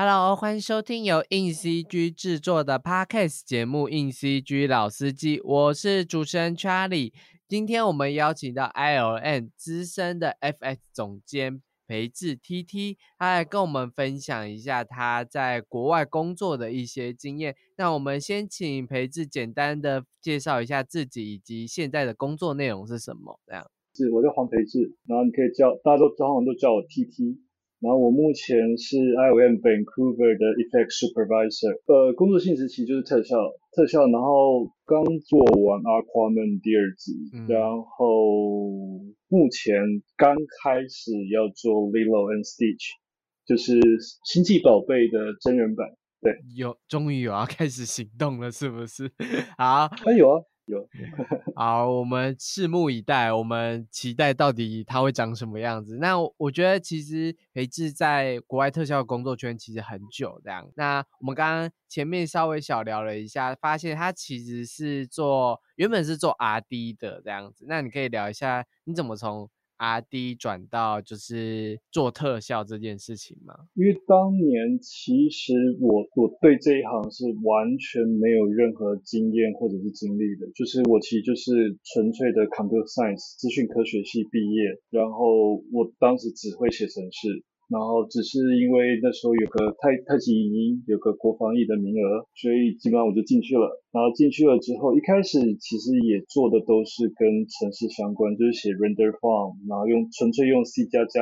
Hello，欢迎收听由硬 CG 制作的 Podcast 节目《硬 CG 老司机》，我是主持人 Charlie。今天我们邀请到 ILN 资深的 FX 总监裴志 TT，他来跟我们分享一下他在国外工作的一些经验。那我们先请裴志简单的介绍一下自己以及现在的工作内容是什么。这样，是我叫黄培志，然后你可以叫大家都通常都叫我 TT。然后我目前是 IOM Vancouver 的 Effect Supervisor，呃，工作性质其实就是特效，特效。然后刚做完 Aquaman 第二集，然后目前刚开始要做 Lilo and Stitch，就是星际宝贝的真人版。对，有终于有要开始行动了，是不是？好，啊有啊。有 好，我们拭目以待，我们期待到底它会长什么样子。那我觉得其实培智在国外特效工作圈其实很久这样。那我们刚刚前面稍微小聊了一下，发现他其实是做原本是做 R D 的这样子。那你可以聊一下你怎么从？R D 转到就是做特效这件事情吗？因为当年其实我我对这一行是完全没有任何经验或者是经历的，就是我其实就是纯粹的 Computer Science 资讯科学系毕业，然后我当时只会写程式。然后只是因为那时候有个太太极影音有个国防艺的名额，所以基本上我就进去了。然后进去了之后，一开始其实也做的都是跟城市相关，就是写 render form，然后用纯粹用 C 加加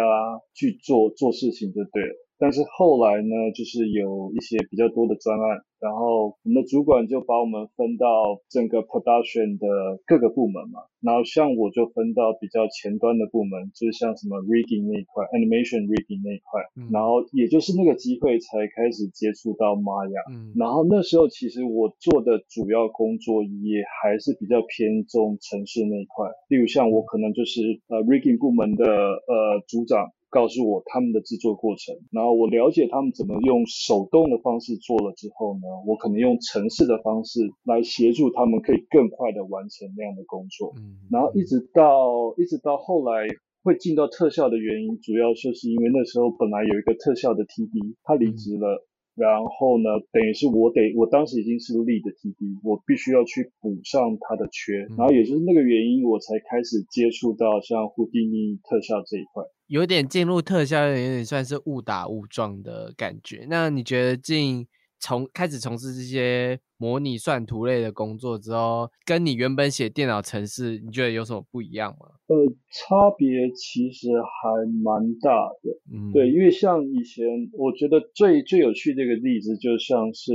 去做做事情就对了。但是后来呢，就是有一些比较多的专案，然后我们的主管就把我们分到整个 production 的各个部门嘛。然后像我就分到比较前端的部门，就是像什么 rigging 那一块，animation rigging 那一块。然后也就是那个机会才开始接触到 Maya。然后那时候其实我做的主要工作也还是比较偏重城市那一块，例如像我可能就是呃 rigging 部门的呃组长。告诉我他们的制作过程，然后我了解他们怎么用手动的方式做了之后呢，我可能用程式的方式来协助他们可以更快的完成那样的工作。嗯，然后一直到一直到后来会进到特效的原因，主要就是因为那时候本来有一个特效的 TD，他离职了。然后呢，等于是我得，我当时已经是 lead TD，我必须要去补上他的缺。然后也就是那个原因，我才开始接触到像胡迪尼特效这一块，有点进入特效，有点算是误打误撞的感觉。那你觉得进？从开始从事这些模拟算图类的工作之后，跟你原本写电脑程式，你觉得有什么不一样吗？呃，差别其实还蛮大的。嗯，对，因为像以前，我觉得最最有趣的一个例子，就像是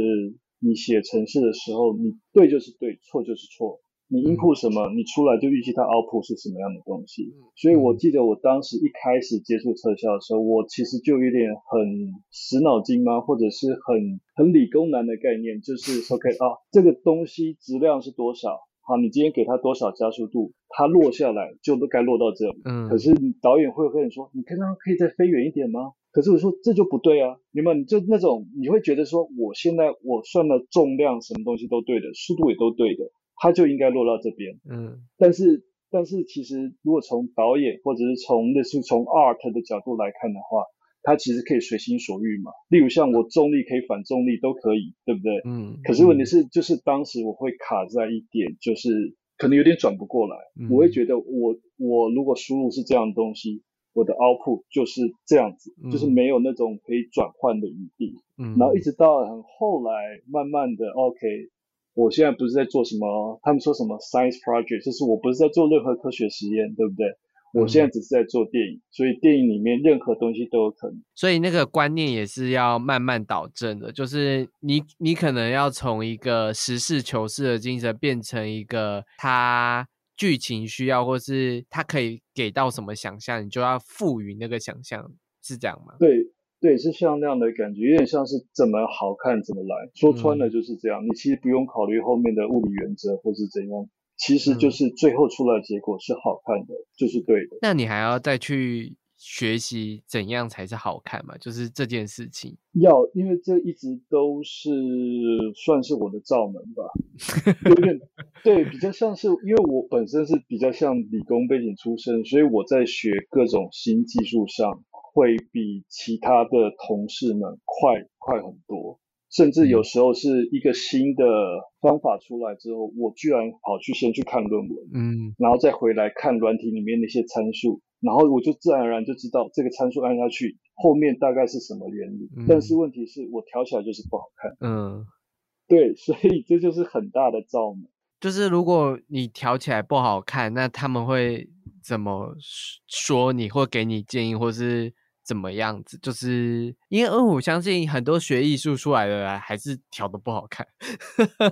你写程式的时候，你对就是对，错就是错。你 input 什么，你出来就预期它 output 是什么样的东西。所以我记得我当时一开始接触特效的时候，我其实就有点很死脑筋吗？或者是很很理工男的概念，就是 OK 啊，这个东西质量是多少？好，你今天给它多少加速度，它落下来就都该落到这里。嗯。可是导演会跟你说，你看它可以再飞远一点吗？可是我说这就不对啊，你们就那种你会觉得说，我现在我算的重量什么东西都对的，速度也都对的。它就应该落到这边，嗯，但是但是其实如果从导演或者是从那是从 art 的角度来看的话，它其实可以随心所欲嘛。例如像我重力可以反重力都可以，对不对？嗯。可是问题是，就是当时我会卡在一点，就是可能有点转不过来。我会觉得我我如果输入是这样的东西，我的 output 就是这样子，就是没有那种可以转换的余地。嗯。然后一直到很后来，慢慢的 OK。我现在不是在做什么，他们说什么 science project，就是我不是在做任何科学实验，对不对？我现在只是在做电影，所以电影里面任何东西都有可能。所以那个观念也是要慢慢导正的，就是你你可能要从一个实事求是的精神，变成一个他剧情需要，或是他可以给到什么想象，你就要赋予那个想象，是这样吗？对。对，是像那样的感觉，有点像是怎么好看怎么来，说穿了就是这样。你其实不用考虑后面的物理原则或是怎样，其实就是最后出来的结果是好看的，就是对的。那你还要再去学习怎样才是好看嘛？就是这件事情要，因为这一直都是算是我的罩门吧，有点 对，比较像是因为我本身是比较像理工背景出身，所以我在学各种新技术上。会比其他的同事们快快很多。甚至有时候是一个新的方法出来之后，我居然跑去先去看论文，嗯，然后再回来看软体里面那些参数，然后我就自然而然就知道这个参数按下去后面大概是什么原理。但是问题是我调起来就是不好看，嗯，对，所以这就是很大的造门。就是如果你调起来不好看，那他们会怎么说你，或给你建议，或是？怎么样子？就是因为二我相信很多学艺术出来的还是调的不好看。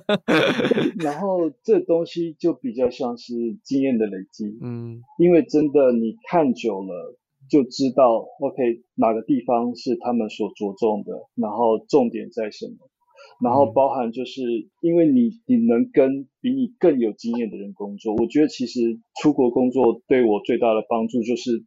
然后这东西就比较像是经验的累积。嗯，因为真的你看久了就知道，OK 哪个地方是他们所着重的，然后重点在什么，然后包含就是因为你你能跟比你更有经验的人工作，我觉得其实出国工作对我最大的帮助就是。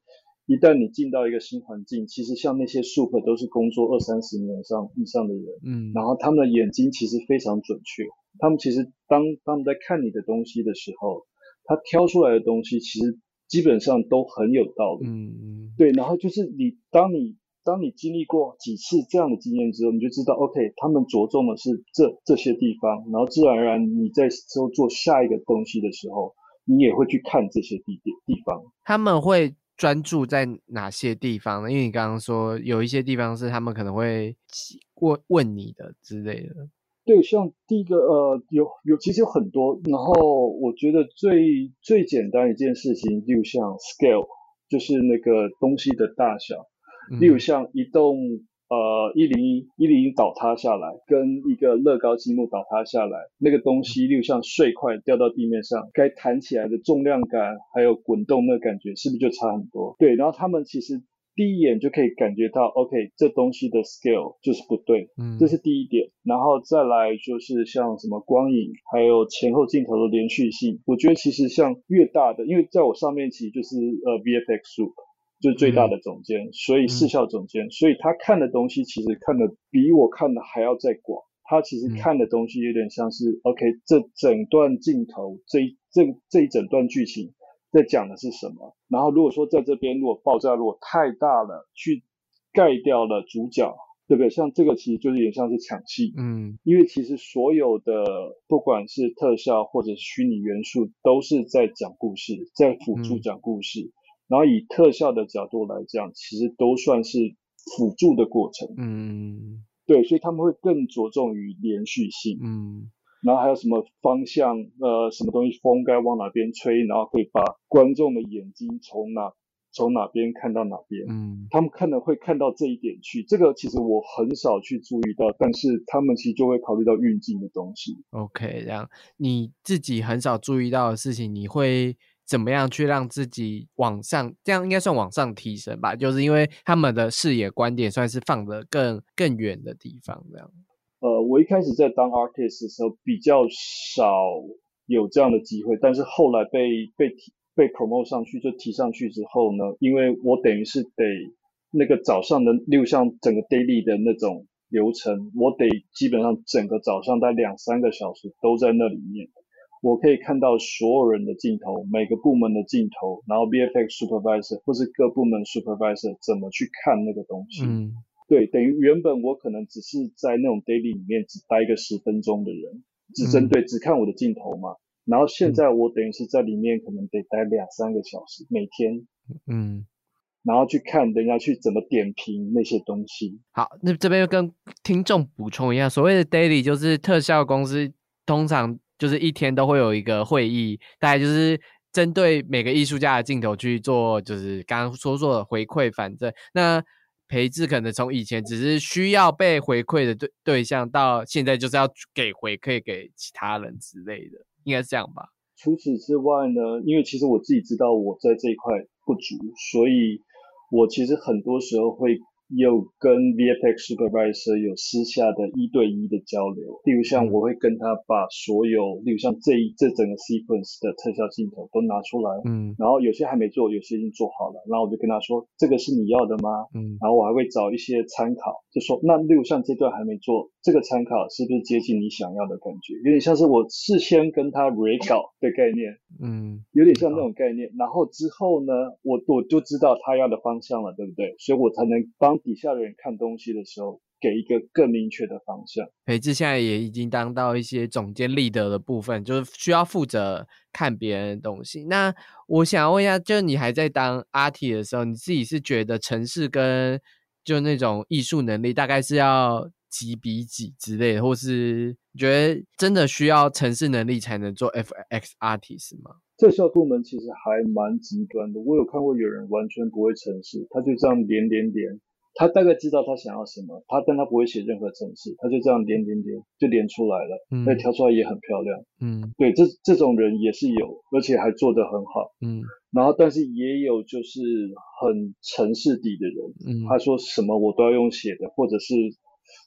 一旦你进到一个新环境，其实像那些 super 都是工作二三十年上以上的人，嗯，然后他们的眼睛其实非常准确，他们其实当他们在看你的东西的时候，他挑出来的东西其实基本上都很有道理，嗯。嗯，对，然后就是你当你当你经历过几次这样的经验之后，你就知道 OK，他们着重的是这这些地方，然后自然而然你在之后做下一个东西的时候，你也会去看这些地点地方，他们会。专注在哪些地方呢？因为你刚刚说有一些地方是他们可能会问问你的之类的。对，像第一个呃，有有其实有很多。然后我觉得最最简单一件事情，例如像 scale，就是那个东西的大小。例如像一栋。呃，一零一一零一倒塌下来，跟一个乐高积木倒塌下来，那个东西又像碎块掉到地面上，该弹起来的重量感，还有滚动那感觉，是不是就差很多？对，然后他们其实第一眼就可以感觉到，OK，这东西的 scale 就是不对，嗯，这是第一点。然后再来就是像什么光影，还有前后镜头的连续性，我觉得其实像越大的，因为在我上面其实就是呃 VFX Soup。就是最大的总监，所以视效总监，所以他看的东西其实看的比我看的还要再广。他其实看的东西有点像是，OK，这整段镜头，这一这这一整段剧情在讲的是什么？然后如果说在这边如果爆炸如果太大了，去盖掉了主角，对不对？像这个其实就是有点像是抢戏，嗯，因为其实所有的不管是特效或者虚拟元素，都是在讲故事，在辅助讲故事。然后以特效的角度来讲，其实都算是辅助的过程。嗯，对，所以他们会更着重于连续性。嗯，然后还有什么方向，呃，什么东西风该往哪边吹，然后可以把观众的眼睛从哪从哪边看到哪边。嗯，他们可能会看到这一点去。这个其实我很少去注意到，但是他们其实就会考虑到运镜的东西。OK，这样你自己很少注意到的事情，你会。怎么样去让自己往上？这样应该算往上提升吧？就是因为他们的视野观点算是放的更更远的地方，这样。呃，我一开始在当 artist 的时候比较少有这样的机会，但是后来被被提被 promote 上去，就提上去之后呢，因为我等于是得那个早上的六项整个 daily 的那种流程，我得基本上整个早上待两三个小时都在那里面。我可以看到所有人的镜头，每个部门的镜头，然后 VFX supervisor 或是各部门 supervisor 怎么去看那个东西。嗯，对，等于原本我可能只是在那种 daily 里面只待个十分钟的人，只针对只看我的镜头嘛。然后现在我等于是在里面可能得待两三个小时每天。嗯，然后去看人家去怎么点评那些东西。好，那这边又跟听众补充一下，所谓的 daily 就是特效公司通常。就是一天都会有一个会议，大概就是针对每个艺术家的镜头去做，就是刚刚说说的回馈。反正那培智可能从以前只是需要被回馈的对对象，到现在就是要给回馈给其他人之类的，应该是这样吧。除此之外呢，因为其实我自己知道我在这一块不足，所以我其实很多时候会有跟 VFX supervisor 有私下的一对一的交流，例如像我会跟他把所有，例如像这一这整个 sequence 的特效镜头都拿出来，嗯然后有些还没做，有些已经做好了，然后我就跟他说，这个是你要的吗？嗯然后我还会找一些参考，就说那例如像这段还没做，这个参考是不是接近你想要的感觉？有点像是我事先跟他 re 稿的概念，嗯有点像那种概念。然后之后呢，我我就知道他要的方向了，对不对？所以我才能帮底下的人看东西的时候给一个更明确的方向。培智现在也已经当到一些总监立德的部分，就是需要负责看别人的东西。那我想问一下，就是你还在当阿 T 的时候，你自己是觉得城市跟就那种艺术能力大概是要几比几之类的，或是你觉得真的需要城市能力才能做 FX artist 吗？特效部门其实还蛮极端的，我有看过有人完全不会城市，他就这样连连连，他大概知道他想要什么，他但他不会写任何程式，他就这样连连连就连出来了，嗯那调出来也很漂亮。嗯对，这这种人也是有，而且还做得很好。嗯然后，但是也有就是很城市底的人，嗯他说什么我都要用写的，或者是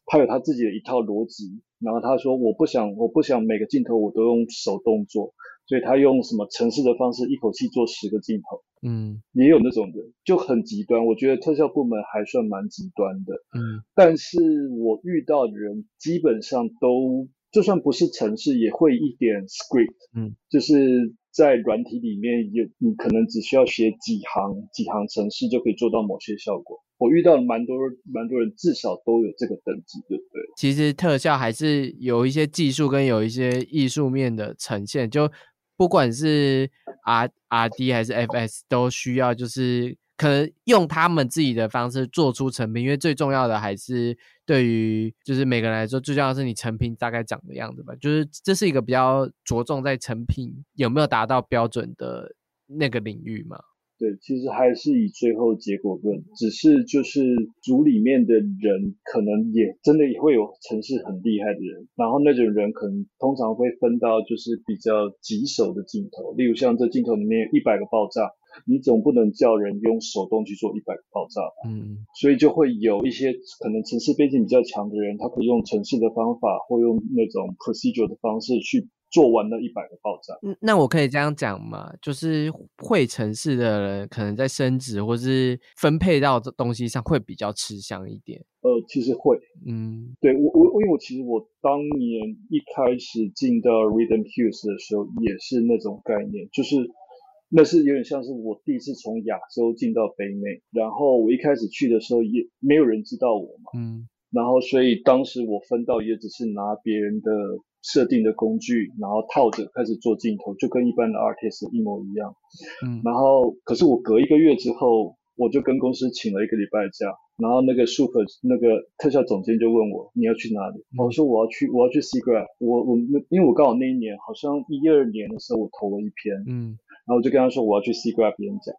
他有他自己的一套逻辑，然后他说我不想我不想每个镜头我都用手动做，所以他用什么城市的方式一口气做十个镜头，嗯也有那种的就很极端。我觉得特效部门还算蛮极端的，嗯但是我遇到的人基本上都就算不是城市，也会一点 script，嗯，就是在软体里面有你可能只需要写几行几行程式就可以做到某些效果。我遇到蛮多蛮多人，至少都有这个等级，对不对？其实特效还是有一些技术跟有一些艺术面的呈现，就不管是 R R D 还是 F S，都需要就是可能用他们自己的方式做出成品，因为最重要的还是对于就是每个人来说，最重要是你成品大概长的样子吧，就是这是一个比较着重在成品有没有达到标准的那个领域嘛。对，其实还是以最后结果论，只是就是组里面的人可能也真的也会有城市很厉害的人，然后那种人可能通常会分到就是比较棘手的镜头，例如像这镜头里面有一百个爆炸，你总不能叫人用手动去做一百个爆炸吧，嗯所以就会有一些可能城市背景比较强的人，他可以用城市的方法或用那种 procedure 的方式去做完了一百个爆炸。嗯，那我可以这样讲嘛，就是会城市的人可能在升值或是分配到的东西上会比较吃香一点。呃，其实会，嗯。对我我因为我其实我当年一开始进到 Rhythm Hughes 的时候，也是那种概念，就是那是有点像是我第一次从亚洲进到北美，然后我一开始去的时候也没有人知道我嘛，嗯。然后所以当时我分到也只是拿别人的设定的工具，然后套着开始做镜头，就跟一般的 artist 一模一样。嗯然后可是我隔一个月之后，我就跟公司请了一个礼拜假，然后那个 super 那个特效总监就问我你要去哪里？嗯我说我要去我要去 s e g r a p 我我因为我刚好那一年好像一二年的时候我投了一篇，嗯然后我就跟他说我要去 s e g r a p 演讲，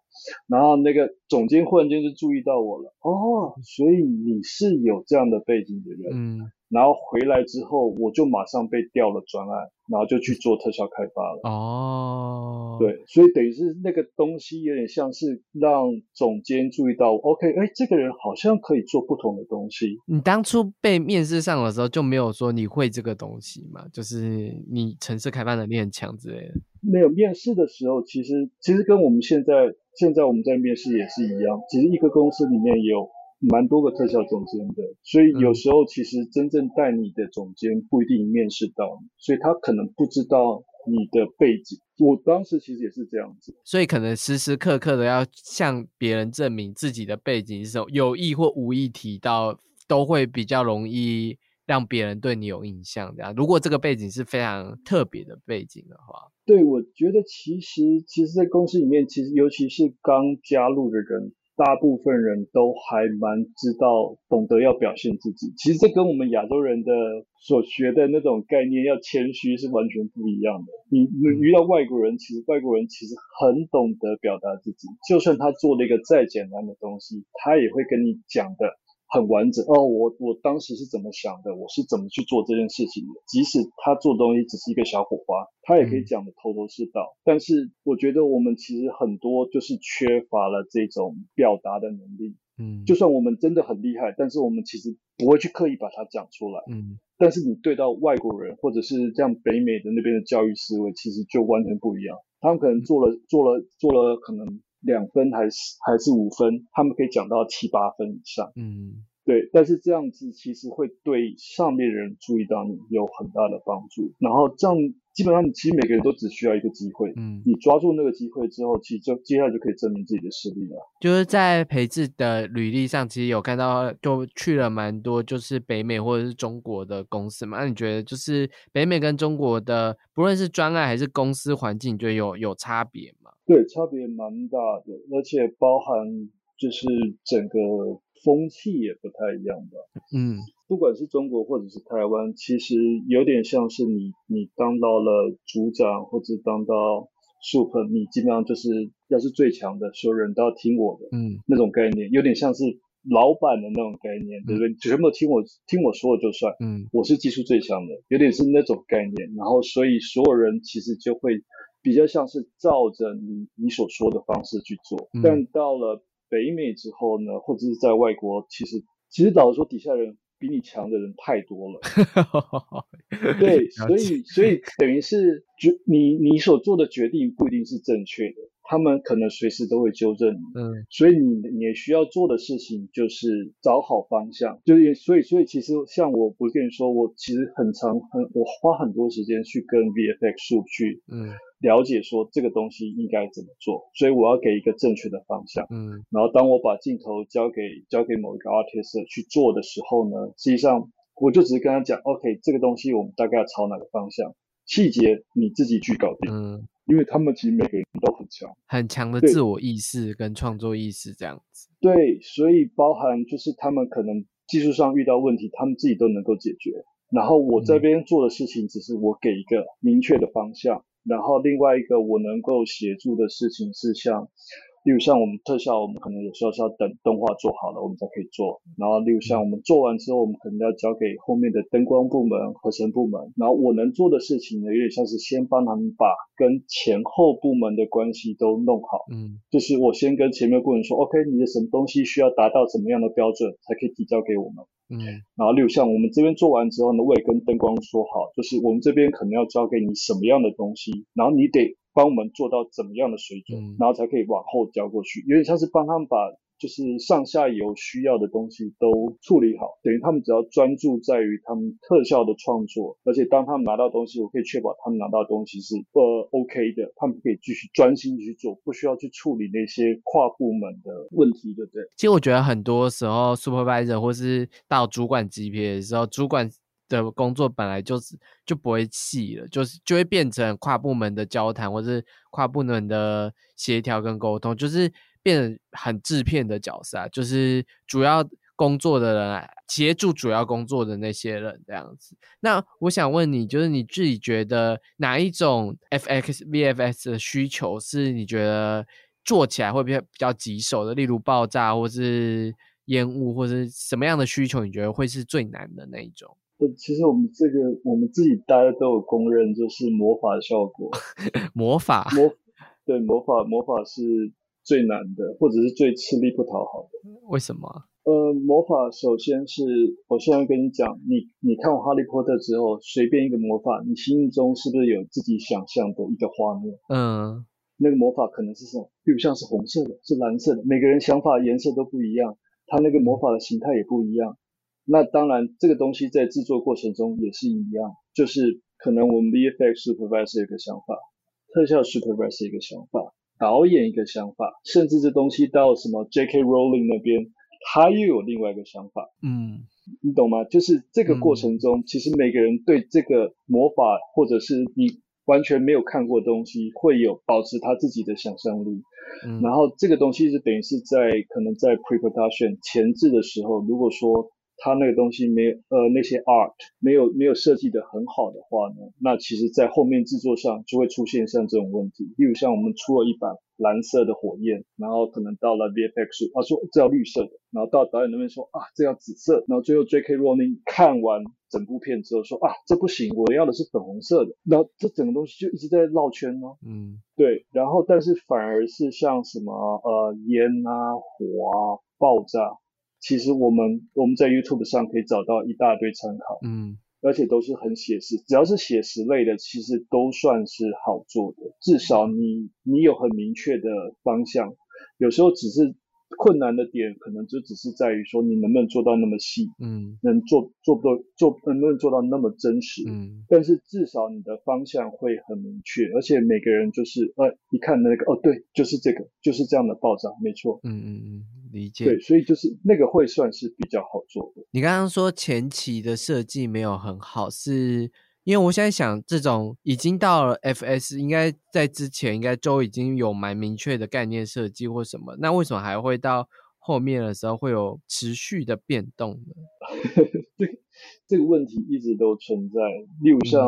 然后那个总监忽然间就注意到我了，哦，所以你是有这样的背景的人，嗯然后回来之后我就马上被调了专案，然后就去做特效开发了。哦，，对，所以等于是那个东西有点像是让总监注意到，OK，哎，这个人好像可以做不同的东西。你当初被面试上的时候就没有说你会这个东西嘛？就是你城市开发能力很强之类的。没有面试的时候，其实其实跟我们现在现在我们在面试也是一样，其实一个公司里面有蛮多个特效总监的，所以有嗯时候其实真正带你的总监不一定面试到你，所以他可能不知道你的背景。我当时其实也是这样子。所以可能时时刻刻的要向别人证明自己的背景是什么，有意或无意提到，都会比较容易让别人对你有印象。这样，如果这个背景是非常特别的背景的话，对，我觉得其实其实，在公司里面，其实尤其是刚加入的人，大部分人都还蛮知道懂得要表现自己。其实这跟我们亚洲人的所学的那种概念要谦虚是完全不一样的。你你遇到外国人，其实外国人其实很懂得表达自己，就算他做了一个再简单的东西，他也会跟你讲的。很完整哦，我我当时是怎么想的，我是怎么去做这件事情的。即使他做东西只是一个小火花，他也可以讲的头头是道。但是我觉得我们其实很多就是缺乏了这种表达的能力。嗯，就算我们真的很厉害，但是我们其实不会去刻意把它讲出来。嗯但是你对到外国人或者是这样北美的那边的教育思维，其实就完全不一样。他们可能做了做了做了可能两分还是还是五分，他们可以讲到七八分以上。嗯对，但是这样子其实会对上面的人注意到你有很大的帮助。然后这样基本上其实每个人都只需要一个机会，嗯，你抓住那个机会之后，其实就接下来就可以证明自己的实力了。就是在培智的履历上，其实有看到就去了蛮多，就是北美或者是中国的公司嘛。那你觉得就是北美跟中国的，不论是专案还是公司环境，你觉得有有差别吗？对，差别蛮大的，而且包含就是整个风气也不太一样吧。嗯不管是中国或者是台湾，其实有点像是你你当到了组长或者当到 super，你基本上就是要是最强的，所有人都要听我的嗯那种概念，有点像是老板的那种概念，对不对？全部听我听我说了就算，嗯我是技术最强的，有点是那种概念。然后所以所有人其实就会比较像是照着你你所说的方式去做。嗯但到了北美之后呢，或者是在外国，其实其实老实说，底下人比你强的人太多了。对，所以所以等于是决你你所做的决定不一定是正确的，他们可能随时都会纠正你。嗯。所以你你需要做的事情就是找好方向，就是所以所以其实像我，我跟你说，我其实很长很我花很多时间去跟 VFX Soup 去嗯。了解说这个东西应该怎么做，所以我要给一个正确的方向。嗯。然后当我把镜头交给交给某一个 artist 去做的时候呢，实际上我就只是跟他讲，OK，这个东西我们大概要朝哪个方向，细节你自己去搞定，嗯，因为他们其实每个人都很强。很强的自我意识跟创作意识这样子。对，所以包含就是他们可能技术上遇到问题，他们自己都能够解决。然后我这边做的事情只是我给一个明确的方向，然后另外一个我能够协助的事情是像，例如像我们特效，我们可能有时候是要等动画做好了我们才可以做。然后例如像我们做完之后，我们可能要交给后面的灯光部门、合成部门。然后我能做的事情呢，有点像是先帮他们把跟前后部门的关系都弄好。嗯就是我先跟前面部门说，OK，你的什么东西需要达到什么样的标准才可以提交给我们。嗯然后，例如像我们这边做完之后呢，我也跟灯光说好，就是我们这边可能要交给你什么样的东西，然后你得帮我们做到怎么样的水准，嗯然后才可以往后交过去。有点像是帮他们把就是上下游需要的东西都处理好，等于他们只要专注在于他们特效的创作，而且当他们拿到东西，我可以确保他们拿到的东西是呃 OK 的，他们可以继续专心去做，不需要去处理那些跨部门的问题，对不对？其实我觉得很多时候，supervisor 或是到主管级别的时候，主管的工作本来就是就不会细了，就是就会变成跨部门的交谈，或是跨部门的协调跟沟通，就是变成很制片的角色啊，就是主要工作的人啊协助主要工作的那些人这样子。那我想问你，就是你自己觉得哪一种 FX VFX 的需求是你觉得做起来会比较比较棘手的？例如爆炸，或是烟雾，或是什么样的需求，你觉得会是最难的那一种？呃，其实我们这个我们自己大家都有公认，就是魔法效果，魔法，魔对魔法魔法是最难的，或者是最吃力不讨好的。为什么？呃，魔法首先是我现在跟你讲，你你看完《哈利波特》之后，随便一个魔法，你心目中是不是有自己想象的一个画面？嗯那个魔法可能是什么？比如像是红色的，是蓝色的，每个人想法颜色都不一样，它那个魔法的形态也不一样。那当然，这个东西在制作过程中也是一样，就是可能我们 VFX supervisor 有一个想法，特效 supervisor 一个想法，导演一个想法，甚至这东西到什么 J.K. Rowling 那边，他又有另外一个想法。嗯你懂吗？就是这个过程中，其实每个人对这个魔法或者是你完全没有看过的东西，会有保持他自己的想象力。嗯，然后这个东西是等于是在可能在 pre-production 前置的时候，如果说它那个东西没呃那些 art 没有没有设计的很好的话呢，那其实在后面制作上就会出现像这种问题。例如像我们出了一版蓝色的火焰，然后可能到了 VFX，他说这要绿色的，然后到导演那边说啊这要紫色，然后最后 J.K. Rowling 看完整部片之后说啊这不行，我要的是粉红色的，然后这整个东西就一直在绕圈哦。嗯对，然后但是反而是像什么呃烟啊、火啊、爆炸，其实我们我们在 YouTube 上可以找到一大堆参考，嗯。而且都是很写实，只要是写实类的，其实都算是好做的，至少你你有很明确的方向，有时候只是困难的点，可能就只是在于说你能不能做到那么细，嗯能做做不到做能不能做到那么真实，嗯但是至少你的方向会很明确，而且每个人就是呃一看那个哦对，就是这个，就是这样的爆炸，没错，嗯嗯嗯，理解。对，所以就是那个会算是比较好做的。你刚刚说前期的设计没有很好，是因为我现在想，这种已经到了 FS，应该在之前应该都已经有蛮明确的概念设计或什么，那为什么还会到后面的时候会有持续的变动呢？这个这个问题一直都存在，例如像、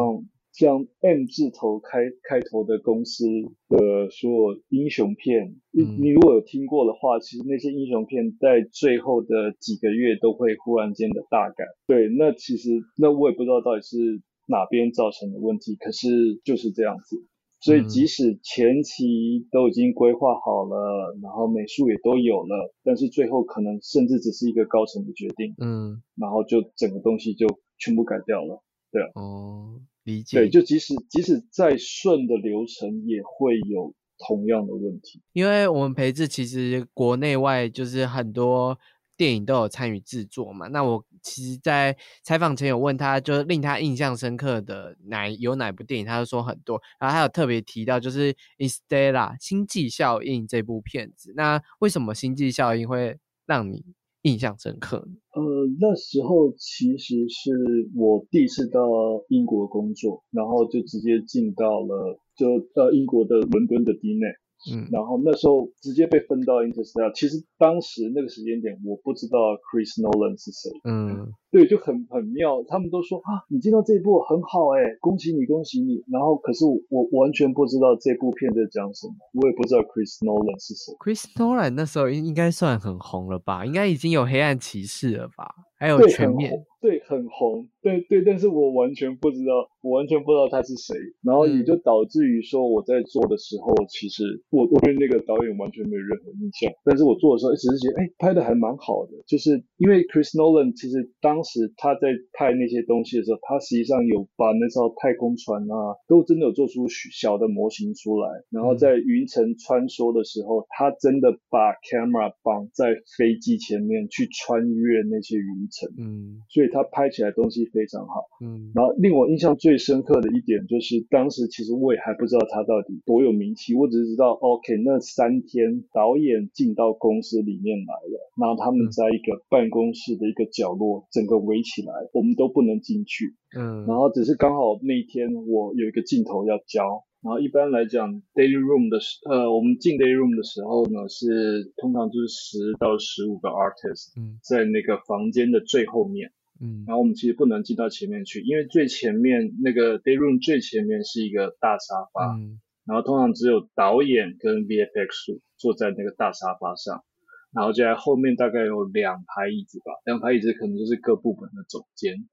像 M 字头开开头的公司的所有英雄片，你嗯你如果有听过的话，其实那些英雄片在最后的几个月都会忽然间的大改。对，那其实那我也不知道到底是哪边造成的问题，可是就是这样子。所以嗯即使前期都已经规划好了，然后美术也都有了，但是最后可能甚至只是一个高层的决定，嗯，然后就整个东西就全部改掉了。对哦，理解。对，就即使即使再顺的流程，也会有同样的问题。因为我们培智其实国内外就是很多电影都有参与制作嘛。那我其实，在采访前有问他，就是令他印象深刻的哪有哪部电影，他就说很多。然后他有特别提到就是《Estella》星际效应这部片子。那为什么星际效应会让你印象深刻呢？呃，那时候其实是我第一次到英国工作，然后就直接进到了就呃英国的伦敦的 D 内，嗯然后那时候直接被分到 Interstellar。其实当时那个时间点，我不知道 Chris Nolan 是谁，嗯对，就很很妙。他们都说啊，你进到这一部很好哎，恭喜你，恭喜你。然后可是我我完全不知道这部片在讲什么，我也不知道 Chris Nolan 是谁。，Chris Nolan 那时候应应该算很红了吧？应该已经有《黑暗骑士》了吧？还有对，全面很红，对，很红，对对，但是我完全不知道，我完全不知道他是谁，然后也就嗯。导致于说我在做的时候，其实我我对那个导演完全没有任何印象，但是我做的时候只是觉得，哎，拍的还蛮好的，就是因为 Chris Nolan 其实当时他在拍那些东西的时候，他实际上有把那艘太空船啊，都真的有做出小的模型出来，然后嗯。在云层穿梭的时候，他真的把 camera 绑在飞机前面去穿越那些云层。嗯所以他拍起来东西非常好。嗯然后令我印象最深刻的一点就是，当时其实我也还不知道他到底多有名气，我只是知道，OK，那三天导演进到公司里面来了，然后他们嗯在一个办公室的一个角落，整个围起来，我们都不能进去。嗯，然后只是刚好那一天我有一个镜头要交。然后一般来讲，daily room 的时，呃，我们进 daily room 的时候呢，是通常就是十到十五个 artist 嗯。在那个房间的最后面。嗯。然后我们其实不能进到前面去，因为最前面那个 daily room 最前面是一个大沙发，嗯。然后通常只有导演跟 VFX 坐在那个大沙发上，然后就在后面大概有两排椅子吧，两排椅子可能就是各部门的总监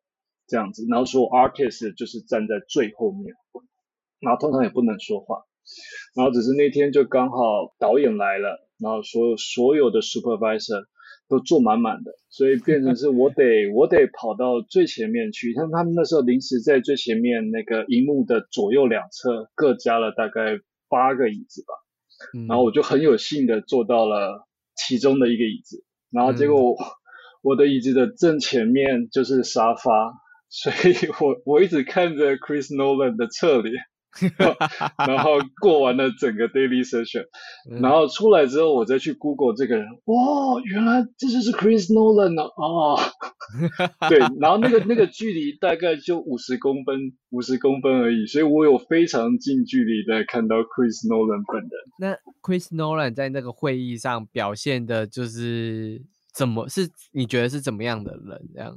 这样子，然后所有 artist 就是站在最后面，然后通常也不能说话，然后只是那天就刚好导演来了，然后所有所有的 supervisor 都坐满满的，所以变成是我得 我得跑到最前面去。他们他们那时候临时在最前面那个荧幕的左右两侧各加了大概八个椅子吧，嗯，然后我就很有幸的坐到了其中的一个椅子，然后结果我,、我的椅子的正前面就是沙发，所以我我一直看着 Chris Nolan 的侧脸。然后过完了整个 daily session，嗯然后出来之后，我再去 Google 这个人，哇，原来这就是 Chris Nolan 啊！哦，对，然后那个那个距离大概就五十公分，五十公分而已，所以我有非常近距离的看到 Chris Nolan 本人。那 Chris Nolan 在那个会议上表现的就是怎么是你觉得是怎么样的人这样？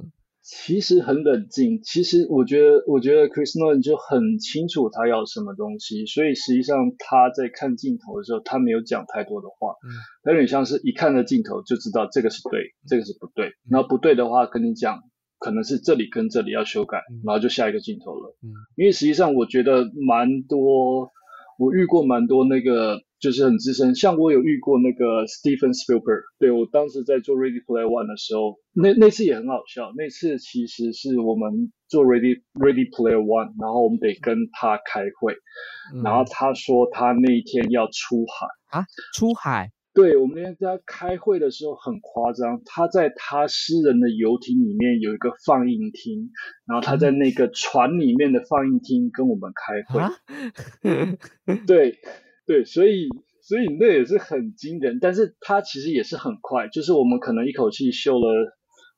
其实很冷静。其实我觉得，我觉得 Chris Nolan 就很清楚他要什么东西，所以实际上他在看镜头的时候，他没有讲太多的话，嗯，有点像是一看了镜头就知道这个是对，这个是不对。然后不对的话跟你讲，可能是这里跟这里要修改，然后就下一个镜头了。嗯，因为实际上我觉得蛮多，我遇过蛮多那个。就是很资深，像我有遇过那个 Stephen Spielberg，对我当时在做 Ready Player One 的时候，那那次也很好笑。那次其实是我们做 Ready Ready Player One，然后我们得跟他开会，然后他说他那一天要出海啊，出海。对我们那天在开会的时候很夸张，他在他私人的游艇里面有一个放映厅，然后他在那个船里面的放映厅跟我们开会，对。对，所以所以那也是很惊人，但是它其实也是很快，就是我们可能一口气秀了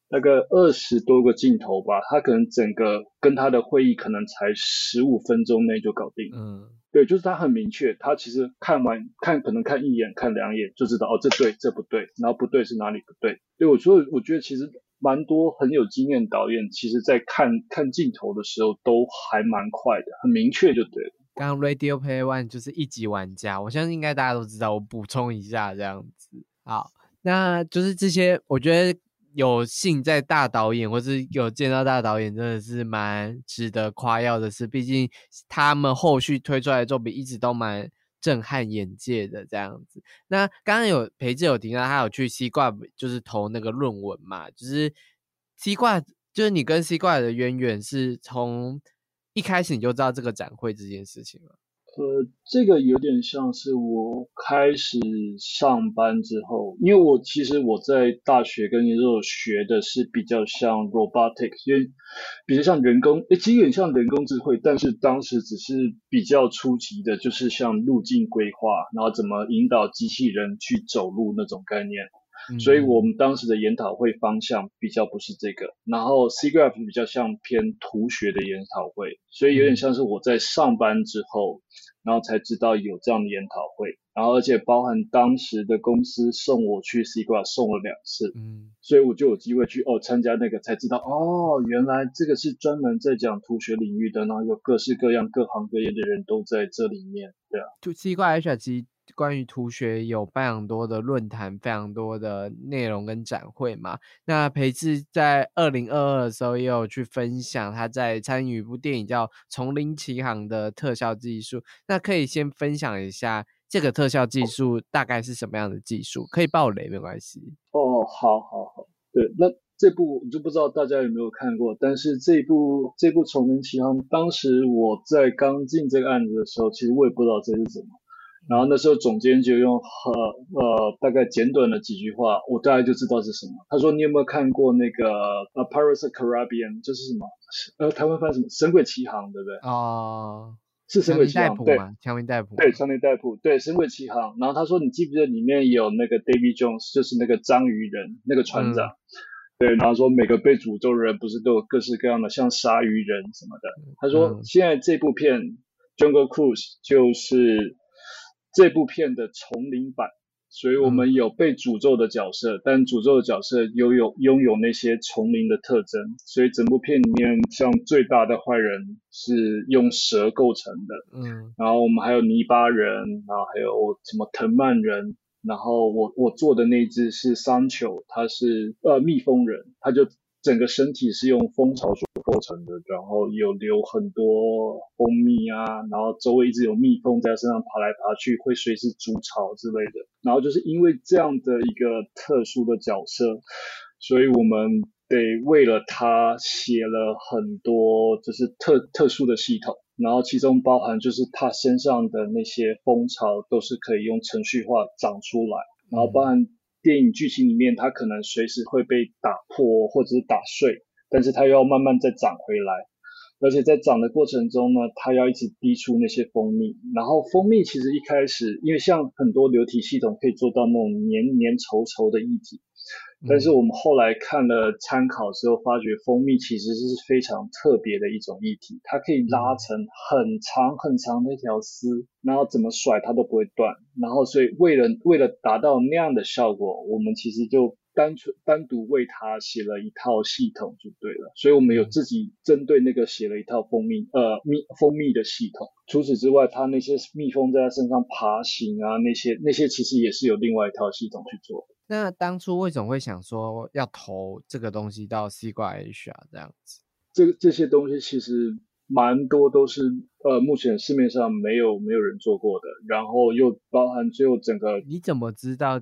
大概二十多个镜头吧，他可能整个跟他的会议可能才十五分钟内就搞定。嗯，对，就是他很明确，他其实看完看可能看一眼看两眼就知道哦这对这不对，然后不对是哪里不对。对我所以我觉得其实蛮多很有经验导演，其实在看看镜头的时候都还蛮快的，很明确就对了。刚 Radio Play One 就是一级玩家，我相信应该大家都知道。我补充一下，这样子好，那就是这些。我觉得有幸在大导演，或是有见到大导演，真的是蛮值得夸耀的事。毕竟他们后续推出来的作品一直都蛮震撼眼界的这样子。那刚刚有裴志有提到，他有去西挂，就是投那个论文嘛，就是西挂，就是你跟西挂的渊源是从。一开始你就知道这个展会这件事情了。呃，这个有点像是我开始上班之后，因为我其实我在大学跟研究所学的是比较像 robotics，因为比较像人工，诶，其实有点像人工智慧，但是当时只是比较初级的，就是像路径规划，然后怎么引导机器人去走路那种概念。所以我们当时的研讨会方向比较不是这个，然后 C graph 比较像偏图学的研讨会，所以有点像是我在上班之后，然后才知道有这样的研讨会，然后而且包含当时的公司送我去 C graph 送了两次，嗯，所以我就有机会去哦参加那个，才知道哦原来这个是专门在讲图学领域的，然后有各式各样各行各业的人都在这里面，对啊，就 C graph 关于图学有非常多的论坛，非常多的内容跟展会嘛。那培智在二零二二的时候也有去分享他在参与一部电影叫《丛林奇航》的特效技术。那可以先分享一下这个特效技术大概是什么样的技术？可以爆雷没关系。哦，好好好，对，那这部我就不知道大家有没有看过，但是这部这部《丛林奇航》，当时我在刚进这个案子的时候，其实我也不知道这是什么。然后那时候总监就用呃呃大概简短的几句话，我大概就知道是什么。他说：“你有没有看过那个《A Pirates Caribbean》？就是什么？呃，台湾翻什么？《神鬼奇航》，对不对？哦，是《神鬼奇航》对，强尼戴普。对，强尼戴普。对，《神鬼奇航》。然后他说：“你记不记得里面有那个 David Jones，就是那个章鱼人，那个船长？对，然后说每个被诅咒的人不是都有各式各样的像鲨鱼人什么的？他说现在这部片《Jungle Cruise》就是。”这部片的丛林版，所以我们有被诅咒的角色，但诅咒的角色拥有拥有那些丛林的特征，所以整部片里面像最大的坏人是用蛇构成的，嗯，然后我们还有泥巴人，然后还有什么藤蔓人，然后我我做的那只是桑丘，它是呃蜜蜂人，他就。整个身体是用蜂巢所构成的，然后有留很多蜂蜜啊，然后周围一直有蜜蜂在身上爬来爬去，会随时筑巢之类的。然后就是因为这样的一个特殊的角色，所以我们得为了他写了很多就是特特殊的系统，然后其中包含就是他身上的那些蜂巢都是可以用程序化长出来，然后包含。电影剧情里面，它可能随时会被打破或者是打碎，但是它又要慢慢再长回来，而且在长的过程中呢，它要一直逼出那些蜂蜜。然后蜂蜜其实一开始，因为像很多流体系统可以做到那种黏黏稠稠的液体。但是我们后来看了参考之后，发觉蜂蜜其实是非常特别的一种液体，它可以拉成很长很长的一条丝，然后怎么甩它都不会断。然后所以为了为了达到那样的效果，我们其实就单纯单独为它写了一套系统就对了，所以我们有自己针对那个写了一套蜂蜜呃蜜蜂蜜的系统。除此之外，它那些蜜蜂在它身上爬行啊，那些那些其实也是有另外一套系统去做。那当初为什么会想说要投这个东西到西瓜 H 啊这样子？这这些东西其实。蛮多都是呃，目前市面上没有没有人做过的，然后又包含最后整个。你怎么知道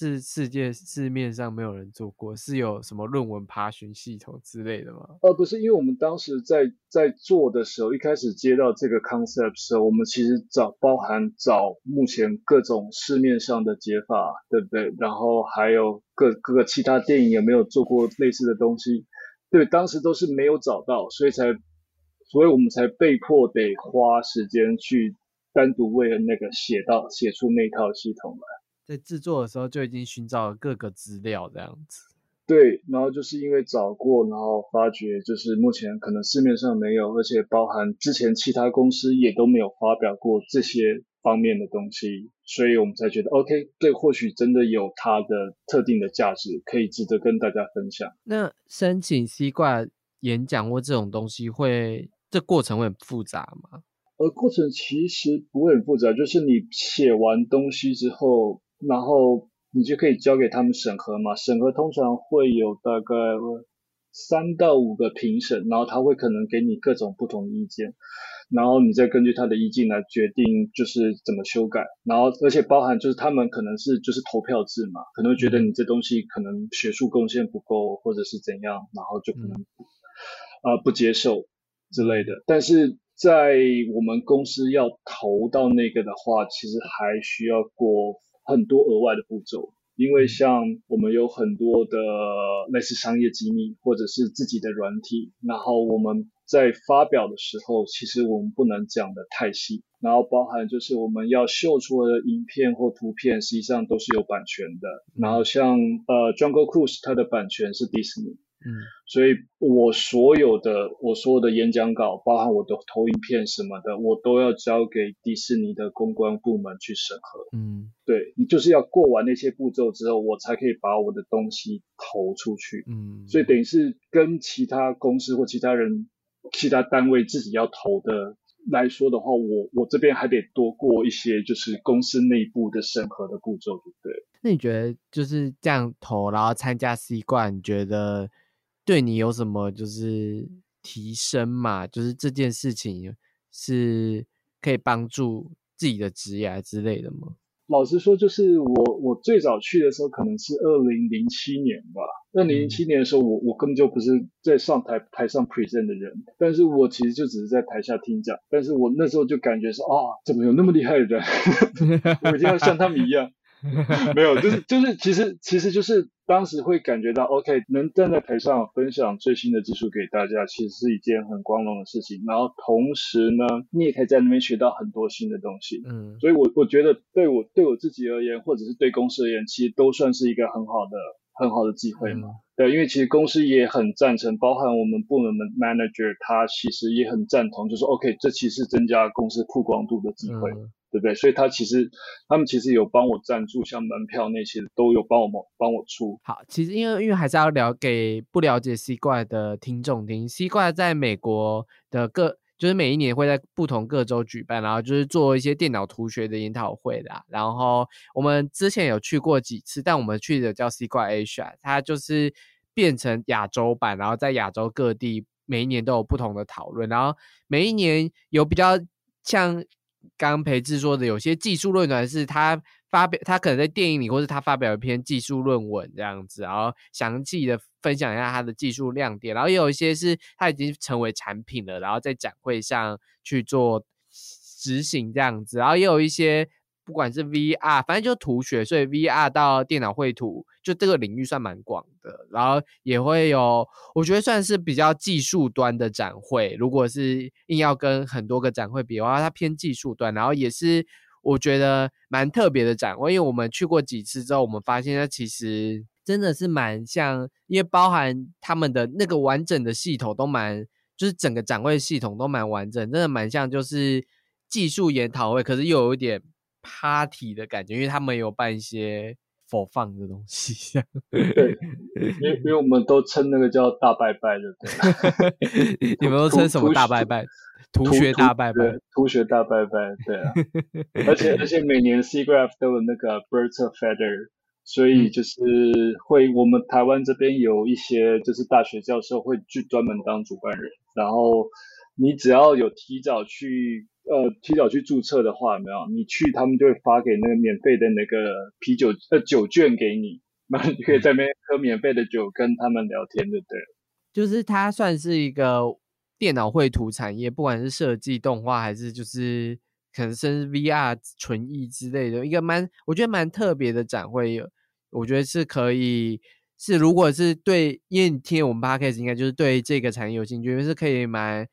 是世界市面上没有人做过？是有什么论文爬询系统之类的吗？呃，不是，因为我们当时在在做的时候，一开始接到这个 concept 时候，我们其实找包含找目前各种市面上的解法，对不对？然后还有各各个其他电影有没有做过类似的东西？对，当时都是没有找到，所以才。所以我们才被迫得花时间去单独为了那个写到写出那套系统来。在制作的时候就已经寻找了各个资料这样子。对，然后就是因为找过，然后发觉就是目前可能市面上没有，而且包含之前其他公司也都没有发表过这些方面的东西，所以我们才觉得 OK，对，或许真的有它的特定的价值，可以值得跟大家分享。那申请西瓜演讲或这种东西会？这过程会很复杂吗？呃，过程其实不会很复杂，就是你写完东西之后，然后你就可以交给他们审核嘛。审核通常会有大概三到五个评审，然后他会可能给你各种不同的意见，然后你再根据他的意见来决定就是怎么修改。然后而且包含就是他们可能是就是投票制嘛，可能会觉得你这东西可能学术贡献不够，或者是怎样，然后就可能啊不接受。之类的，但是在我们公司要投到那个的话，其实还需要过很多额外的步骤，因为像我们有很多的类似商业机密或者是自己的软体，然后我们在发表的时候，其实我们不能讲的太细，然后包含就是我们要秀出的影片或图片，实际上都是有版权的，然后像呃 Jungle Cruise 它的版权是迪士尼。嗯，所以我所有的我所有的演讲稿，包含我的投影片什么的，我都要交给迪士尼的公关部门去审核。嗯，对你就是要过完那些步骤之后，我才可以把我的东西投出去。嗯，所以等于是跟其他公司或其他人、其他单位自己要投的来说的话，我我这边还得多过一些就是公司内部的审核的步骤，对不对？那你觉得就是这样投，然后参加 C 冠，你觉得？对你有什么就是提升嘛？就是这件事情是可以帮助自己的职业之类的吗？老实说，就是我我最早去的时候可能是二零零七年吧。二零零七年的时候，我我根本就不是在上台台上 present 的人，但是我其实就只是在台下听讲。但是我那时候就感觉说啊，怎么有那么厉害的人？我一定要像他们一样。没有，就是就是，其实其实就是当时会感觉到，OK，能站在台上分享最新的技术给大家，其实是一件很光荣的事情。然后同时呢，你也可以在那边学到很多新的东西。嗯，所以我我觉得对我对我自己而言，或者是对公司而言，其实都算是一个很好的很好的机会嘛。对，因为其实公司也很赞成，包含我们部门的 manager，他其实也很赞同，就是 OK，这其实增加公司曝光度的机会。对不对？所以他其实，他们其实有帮我赞助，像门票那些都有帮我们帮我出。好，其实因为因为还是要了给不了解西怪的听众听西怪在美国的各就是每一年会在不同各州举办，然后就是做一些电脑图学的研讨会的。然后我们之前有去过几次，但我们去的叫西怪 Asia，它就是变成亚洲版，然后在亚洲各地每一年都有不同的讨论，然后每一年有比较像。刚培智说的，有些技术论坛是他发表，他可能在电影里，或是他发表一篇技术论文这样子，然后详细的分享一下他的技术亮点。然后也有一些是他已经成为产品了，然后在展会上去做执行这样子。然后也有一些。不管是 VR，反正就图学，所以 VR 到电脑绘图，就这个领域算蛮广的。然后也会有，我觉得算是比较技术端的展会。如果是硬要跟很多个展会比的话，它偏技术端。然后也是我觉得蛮特别的展会，因为我们去过几次之后，我们发现它其实真的是蛮像，因为包含他们的那个完整的系统都蛮，就是整个展会系统都蛮完整，真的蛮像就是技术研讨会，可是又有一点。Party 的感觉，因为他们有办一些否放的东西。对，因为因为我们都称那个叫大拜拜的，对。你们都称什么大拜拜？图学大拜拜，图学大拜拜，对啊。而且而且每年 C Graph 都有那个 Birds of Feather，所以就是会我们台湾这边有一些就是大学教授会去专门当主办人，然后你只要有提早去。呃，提早去注册的话，没有你去，他们就会发给那个免费的那个啤酒呃酒券给你，然后你可以在那边喝免费的酒，跟他们聊天，对不对？就是它算是一个电脑绘图产业，不管是设计动画，还是就是可能甚至 VR 纯艺之类的，一个蛮我觉得蛮特别的展会，我觉得是可以是如果是对，因为你听我们 p o c a s t 应该就是对这个产业有兴趣，是可以蛮。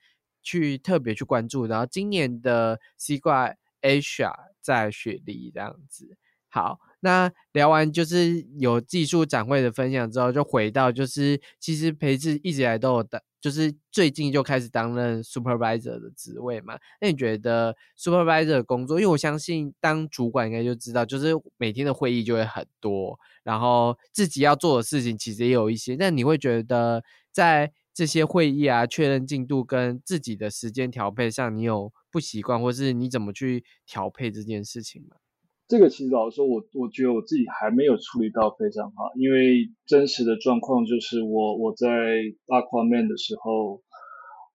去特别去关注，然后今年的西瓜 Asia 在雪梨这样子。好，那聊完就是有技术展会的分享之后，就回到就是其实培智一直以来都有的，就是最近就开始担任 supervisor 的职位嘛。那你觉得 supervisor 的工作，因为我相信当主管应该就知道，就是每天的会议就会很多，然后自己要做的事情其实也有一些。那你会觉得在这些会议啊，确认进度跟自己的时间调配上，你有不习惯，或是你怎么去调配这件事情吗？这个其实老实说，我我觉得我自己还没有处理到非常好，因为真实的状况就是我我在 Aquaman 的时候，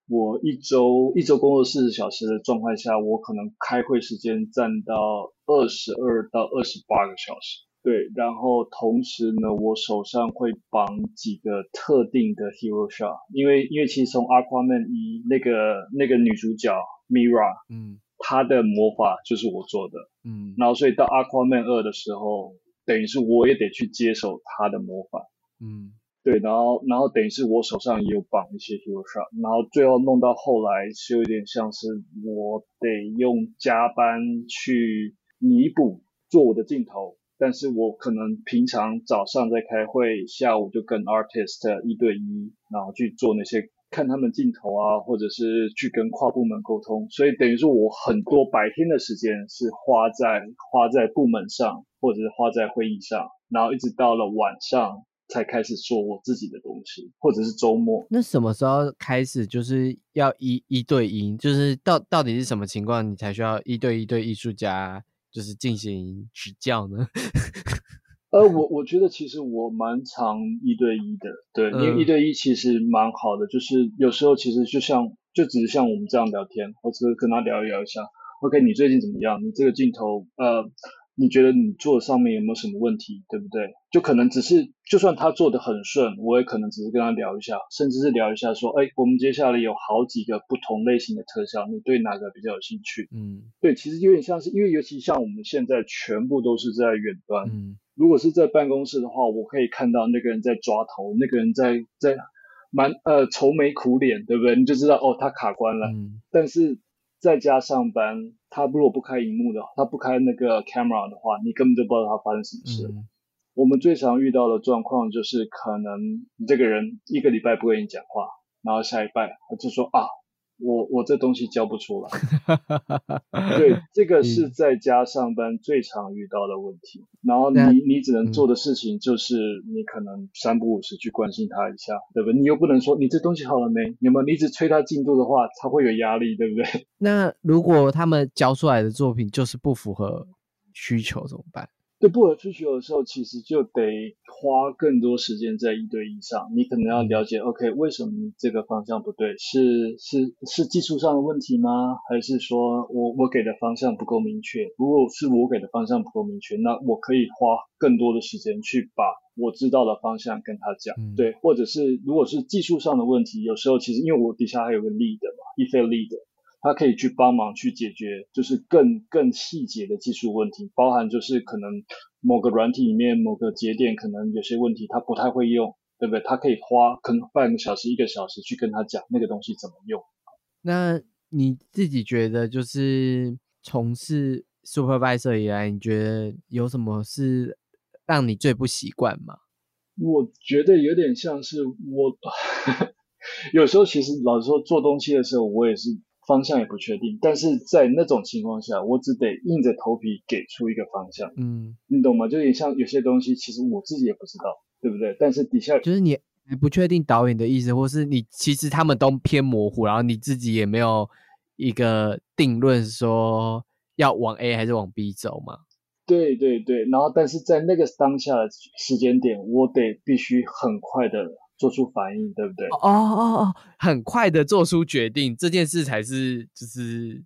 我一周一周工作四十小时的状况下，我可能开会时间占到二十二到二十八个小时。对，然后同时呢，我手上会绑几个特定的 hero shot，因为因为其实从 Aquaman 一那个那个女主角 Mira，嗯，她的魔法就是我做的，嗯，然后所以到 Aquaman 二的时候，等于是我也得去接手她的魔法，嗯，对，然后然后等于是我手上也有绑一些 hero shot，然后最后弄到后来是有点像是我得用加班去弥补做我的镜头。但是我可能平常早上在开会，下午就跟 artist 一对一，然后去做那些看他们镜头啊，或者是去跟跨部门沟通。所以等于说我很多白天的时间是花在花在部门上，或者是花在会议上，然后一直到了晚上才开始做我自己的东西，或者是周末。那什么时候开始就是要一一对一？就是到到底是什么情况，你才需要一对一对艺术家？就是进行指教呢？呃，我我觉得其实我蛮常一对一的，对，因为一对一其实蛮好的，就是有时候其实就像就只是像我们这样聊天，或者跟他聊一聊一下，OK，你最近怎么样？你这个镜头，呃。你觉得你做上面有没有什么问题，对不对？就可能只是，就算他做的很顺，我也可能只是跟他聊一下，甚至是聊一下说，哎，我们接下来有好几个不同类型的特效，你对哪个比较有兴趣？嗯，对，其实有点像是，因为尤其像我们现在全部都是在远端，嗯，如果是在办公室的话，我可以看到那个人在抓头，那个人在在蛮呃愁眉苦脸，对不对？你就知道哦，他卡关了。嗯，但是。在家上班，他如果不开荧幕的，他不开那个 camera 的话，你根本就不知道他发生什么事。我们最常遇到的状况就是，可能你这个人一个礼拜不跟你讲话，然后下一拜他就说啊。我我这东西教不出来，对，这个是在家上班最常遇到的问题。然后你你只能做的事情就是你可能三不五时去关心他一下，对不对？你又不能说你这东西好了没？有没有？你一直催他进度的话，他会有压力，对不对？那如果他们交出来的作品就是不符合需求怎么办？对不合需求的时候，其实就得花更多时间在一对一上。你可能要了解，OK，为什么你这个方向不对？是是是技术上的问题吗？还是说我我给的方向不够明确？如果是我给的方向不够明确，那我可以花更多的时间去把我知道的方向跟他讲。对，或者是如果是技术上的问题，有时候其实因为我底下还有个 lead 嘛，一非 lead。它可以去帮忙去解决，就是更更细节的技术问题，包含就是可能某个软体里面某个节点可能有些问题，他不太会用，对不对？他可以花可能半个小时一个小时去跟他讲那个东西怎么用。那你自己觉得就是从事 supervisor 以来，你觉得有什么是让你最不习惯吗？我觉得有点像是我 有时候其实老实说做东西的时候，我也是。方向也不确定。但是在那种情况下，我只得硬着头皮给出一个方向。嗯，你懂吗？就有点像有些东西，其实我自己也不知道，对不对？但是底下就是你你不确定导演的意思，或是你其实他们都偏模糊，然后你自己也没有一个定论说要往 A 还是往 B 走嘛？对对对，然后但是在那个当下的时间点，我得必须很快的做出反应，对不对？哦哦哦，很快的做出决定，这件事才是就是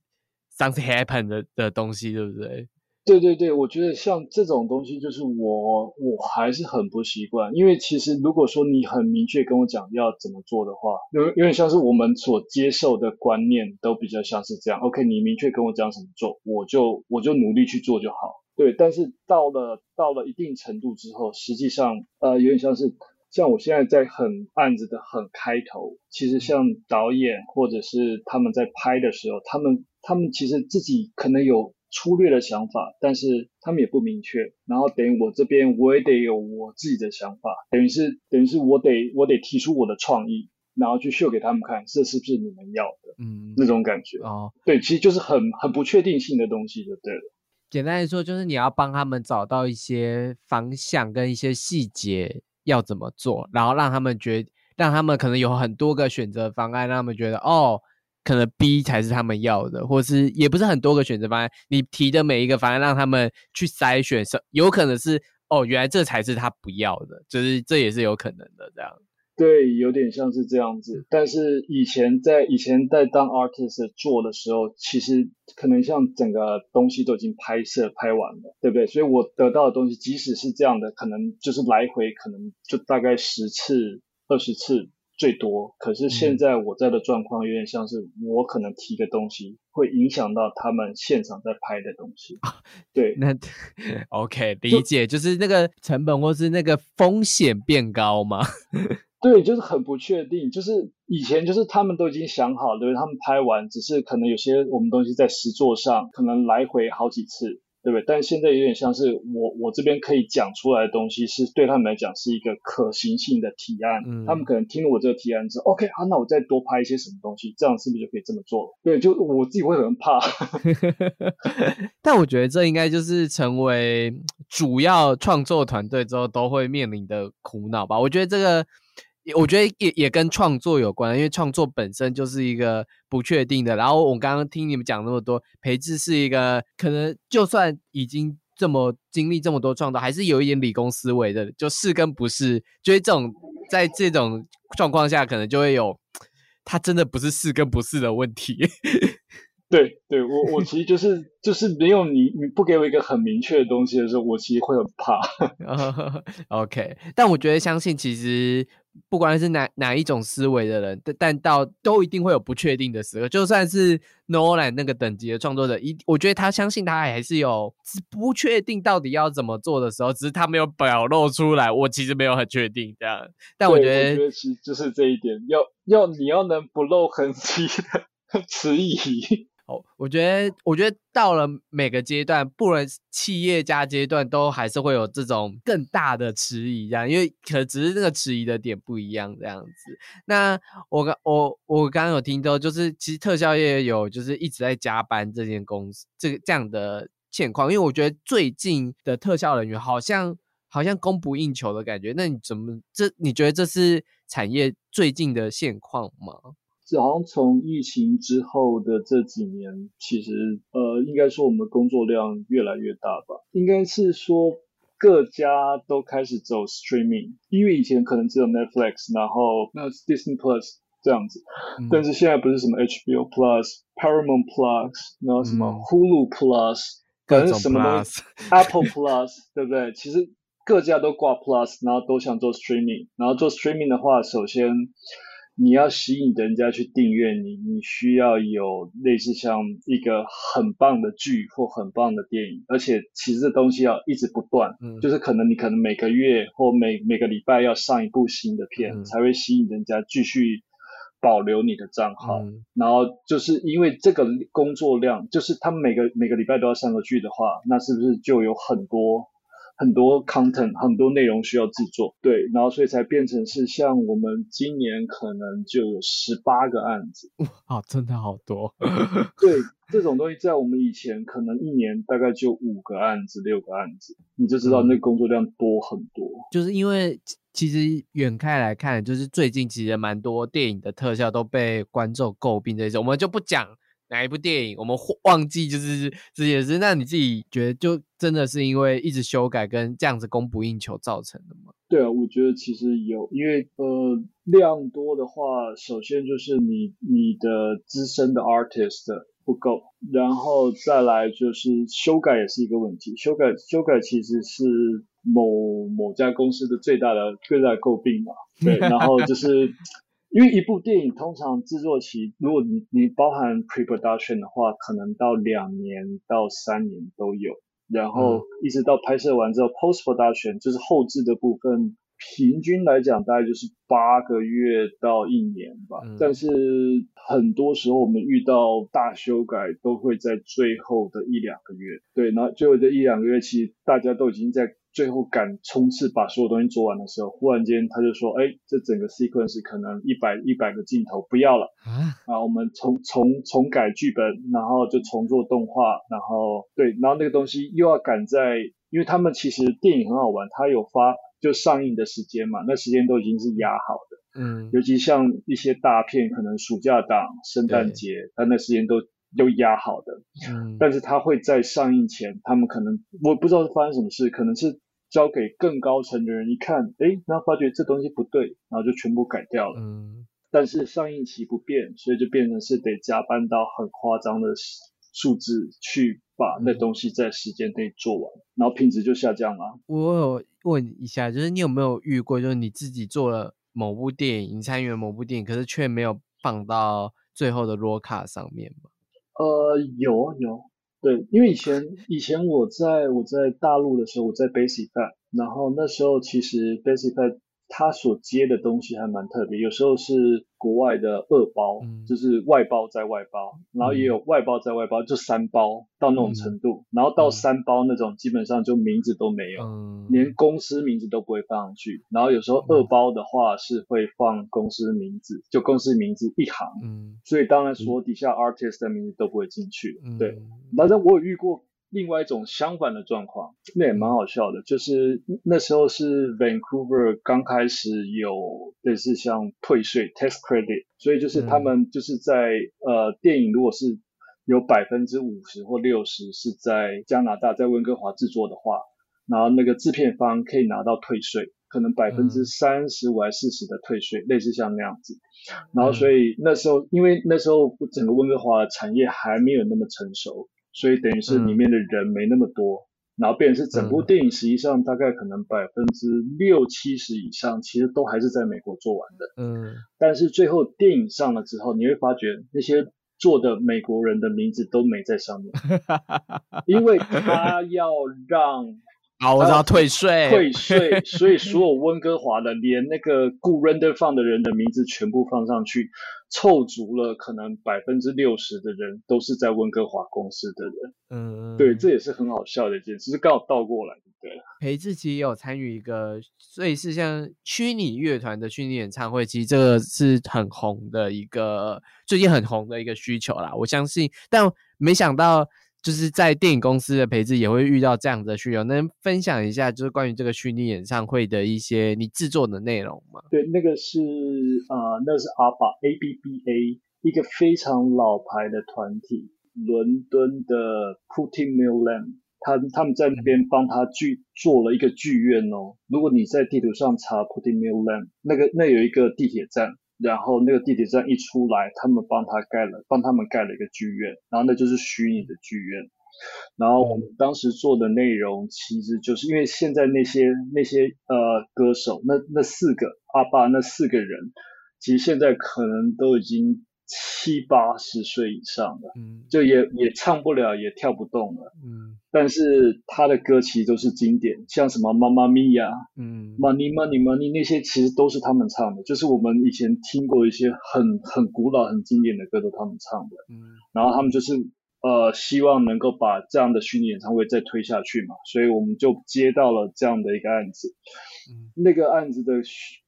something happen 的的东西，对不对？对对对，我觉得像这种东西，就是我我还是很不习惯，因为其实如果说你很明确跟我讲要怎么做的话，有有点像是我们所接受的观念都比较像是这样。OK，你明确跟我讲怎么做，我就我就努力去做就好。对，但是到了到了一定程度之后，实际上呃有点像是像我现在在很案子的很开头，其实像导演或者是他们在拍的时候，他们他们其实自己可能有粗略的想法，但是他们也不明确。然后等于我这边我也得有我自己的想法，等于是等于是我得我得提出我的创意，然后去秀给他们看，这是不是你们要的？嗯，那种感觉。哦，对，其实就是很很不确定性的东西就对了。简单来说，就是你要帮他们找到一些方向跟一些细节要怎么做，然后让他们觉，让他们可能有很多个选择方案，让他们觉得哦，可能 B 才是他们要的，或是也不是很多个选择方案，你提的每一个方案让他们去筛选，是有可能是哦，原来这才是他不要的，就是这也是有可能的这样。对，有点像是这样子。但是以前在以前在当 artist 做的时候，其实可能像整个东西都已经拍摄拍完了，对不对？所以我得到的东西，即使是这样的，可能就是来回可能就大概十次、二十次最多。可是现在我在的状况有点像是我可能提个东西，会影响到他们现场在拍的东西。对，那 OK 理解，就是那个成本或是那个风险变高吗？对，就是很不确定。就是以前就是他们都已经想好，对不对？他们拍完，只是可能有些我们东西在实作上可能来回好几次，对不对？但现在有点像是我我这边可以讲出来的东西，是对他们来讲是一个可行性的提案。嗯他们可能听了我这个提案之后，OK，好，那我再多拍一些什么东西，这样是不是就可以这么做了？对，就我自己会很怕。但我觉得这应该就是成为主要创作团队之后都会面临的苦恼吧。我觉得这个，我觉得也也跟创作有关，因为创作本身就是一个不确定的。然后我刚刚听你们讲那么多，培智是一个可能就算已经这么经历这么多创作，还是有一点理工思维的，就是跟不是，就是这种在这种状况下，可能就会有他真的不是是跟不是的问题。对，对我我其实就是就是没有你你不给我一个很明确的东西的时候，我其实会很怕。OK，但我觉得相信其实不管是哪哪一种思维的人，但但到都一定会有不确定的时刻。就算是 Nolan 那个等级的创作者，一我觉得他相信他还是有不确定到底要怎么做的时候，只是他没有表露出来。我其实没有很确定这样，但我觉得我觉得其实就是这一点，要要你要能不露痕迹的 迟疑。哦，我觉得，我觉得到了每个阶段，不论企业家阶段，都还是会有这种更大的迟疑，这样，因为可能只是那个迟疑的点不一样，这样子。那我刚我我刚刚有听到，就是其实特效业有就是一直在加班这间公司这个这样的现况，因为我觉得最近的特效人员好像好像供不应求的感觉。那你怎么这？你觉得这是产业最近的现况吗？这好像从疫情之后的这几年，其实呃，应该说我们的工作量越来越大吧。应该是说各家都开始走 streaming，因为以前可能只有 Netflix，然后那 Disney Plus 这样子，嗯。但是现在不是什么 HBO Plus、Paramount Plus，然后什么嗯。Hulu Plus，各种反正什么东西 Apple Plus，对不对？其实各家都挂 Plus，然后都想做 streaming，然后做 streaming 的话，首先你要吸引人家去订阅你，你需要有类似像一个很棒的剧或很棒的电影，而且其实这东西要一直不断，嗯就是可能你可能每个月或每每个礼拜要上一部新的片，嗯才会吸引人家继续保留你的账号。嗯然后就是因为这个工作量，就是他们每个每个礼拜都要上个剧的话，那是不是就有很多很多 content 很多内容需要制作，对，然后所以才变成是像我们今年可能就有十八个案子，哇，真的好多。对，这种东西在我们以前可能一年大概就五个案子、六个案子，你就知道那工作量多很多。就是因为其实远看来看，就是最近其实蛮多电影的特效都被观众诟病这些，我们就不讲。哪一部电影我们忘记就是这件事？那你自己觉得就真的是因为一直修改跟这样子供不应求造成的吗？对啊，我觉得其实有，因为呃量多的话，首先就是你你的资深的 artist 不够，然后再来就是修改也是一个问题，修改修改其实是某某家公司的最大的最大的诟病嘛。对，然后就是。因为一部电影通常制作期，如果你你包含 pre-production 的话，可能到两年到三年都有，然后一直到拍摄完之后 post-production 就是后置的部分，平均来讲大概就是八个月到一年吧。但是很多时候我们遇到大修改都会在最后的一两个月，对，然后最后的一两个月其实大家都已经在。最后赶冲刺把所有东西做完的时候，忽然间他就说：“哎，这整个 sequence 可能一百一百个镜头不要了。啊，我们重重重改剧本，然后就重做动画，然后对，然后那个东西又要赶在，因为他们其实电影很好玩，它有发就上映的时间嘛，那时间都已经是压好的，嗯，尤其像一些大片，可能暑假档、圣诞节，它那时间都。”都压好的，嗯，但是他会在上映前，他们可能我不知道是发生什么事，可能是交给更高层的人一看，哎，然后发觉这东西不对，然后就全部改掉了，嗯，但是上映期不变，所以就变成是得加班到很夸张的数字去把那东西在时间内做完，然后品质就下降了。我有问一下，就是你有没有遇过，就是你自己做了某部电影，你参与了某部电影，可是却没有放到最后的 RAW 卡上面吗？呃，有有，对，因为以前以前我在我在大陆的时候，我在 BasicPad，然后那时候其实 BasicPad。他所接的东西还蛮特别，有时候是国外的二包，就是外包在外包，然后也有外包在外包，就三包到那种程度，然后到三包那种基本上就名字都没有，连公司名字都不会放上去。然后有时候二包的话是会放公司名字，就公司名字一行，所以当然说底下 artist 的名字都不会进去。对，反正我有遇过。另外一种相反的状况，那也蛮好笑的，就是那时候是 Vancouver 刚开始有类似像退税 tax credit，所以就是他们就是在呃电影如果是有百分之五十或六十是在加拿大在温哥华制作的话，然后那个制片方可以拿到退税，可能百分之三十五还四十的退税，类似像那样子。然后所以那时候因为那时候整个温哥华的产业还没有那么成熟。所以等于是里面的人没那么多，然后变成是整部电影实际上大概可能百分之六七十以上，其实都还是在美国做完的。嗯，但是最后电影上了之后，你会发觉那些做的美国人的名字都没在上面，因为他要让。啊，我知道退税，退税，所以所有温哥华的，连那个雇 render 放的人的名字全部放上去，凑足了，可能百分之六十的人都是在温哥华公司的人。嗯，对，这也是很好笑的一件，只是刚好倒过来，对。裴志奇也有参与一个类似像虚拟乐团的虚拟演唱会，其实这个是很红的一个，最近很红的一个需求啦。我相信，但没想到。就是在电影公司的培植也会遇到这样的需求，能分享一下就是关于这个虚拟演唱会的一些你制作的内容吗？对，那个是啊，那是阿巴 A B B A 一个非常老牌的团体，伦敦的 Putting Mill Land，他他们在那边帮他剧做了一个剧院哦。如果你在地图上查 Putting Mill Land，那个那有一个地铁站。然后那个地铁站一出来，他们帮他盖了，帮他们盖了一个剧院，然后那就是虚拟的剧院。然后我们当时做的内容，其实就是因为现在那些那些呃歌手，那那四个阿爸那四个人，其实现在可能都已经。七八十岁以上的，嗯，就也也唱不了，也跳不动了，嗯，但是他的歌其实都是经典，像什么妈妈咪呀，嗯，Money Money Money 那些其实都是他们唱的，就是我们以前听过一些很很古老、很经典的歌都他们唱的，嗯，然后他们就是呃希望能够把这样的虚拟演唱会再推下去嘛，所以我们就接到了这样的一个案子。那个案子的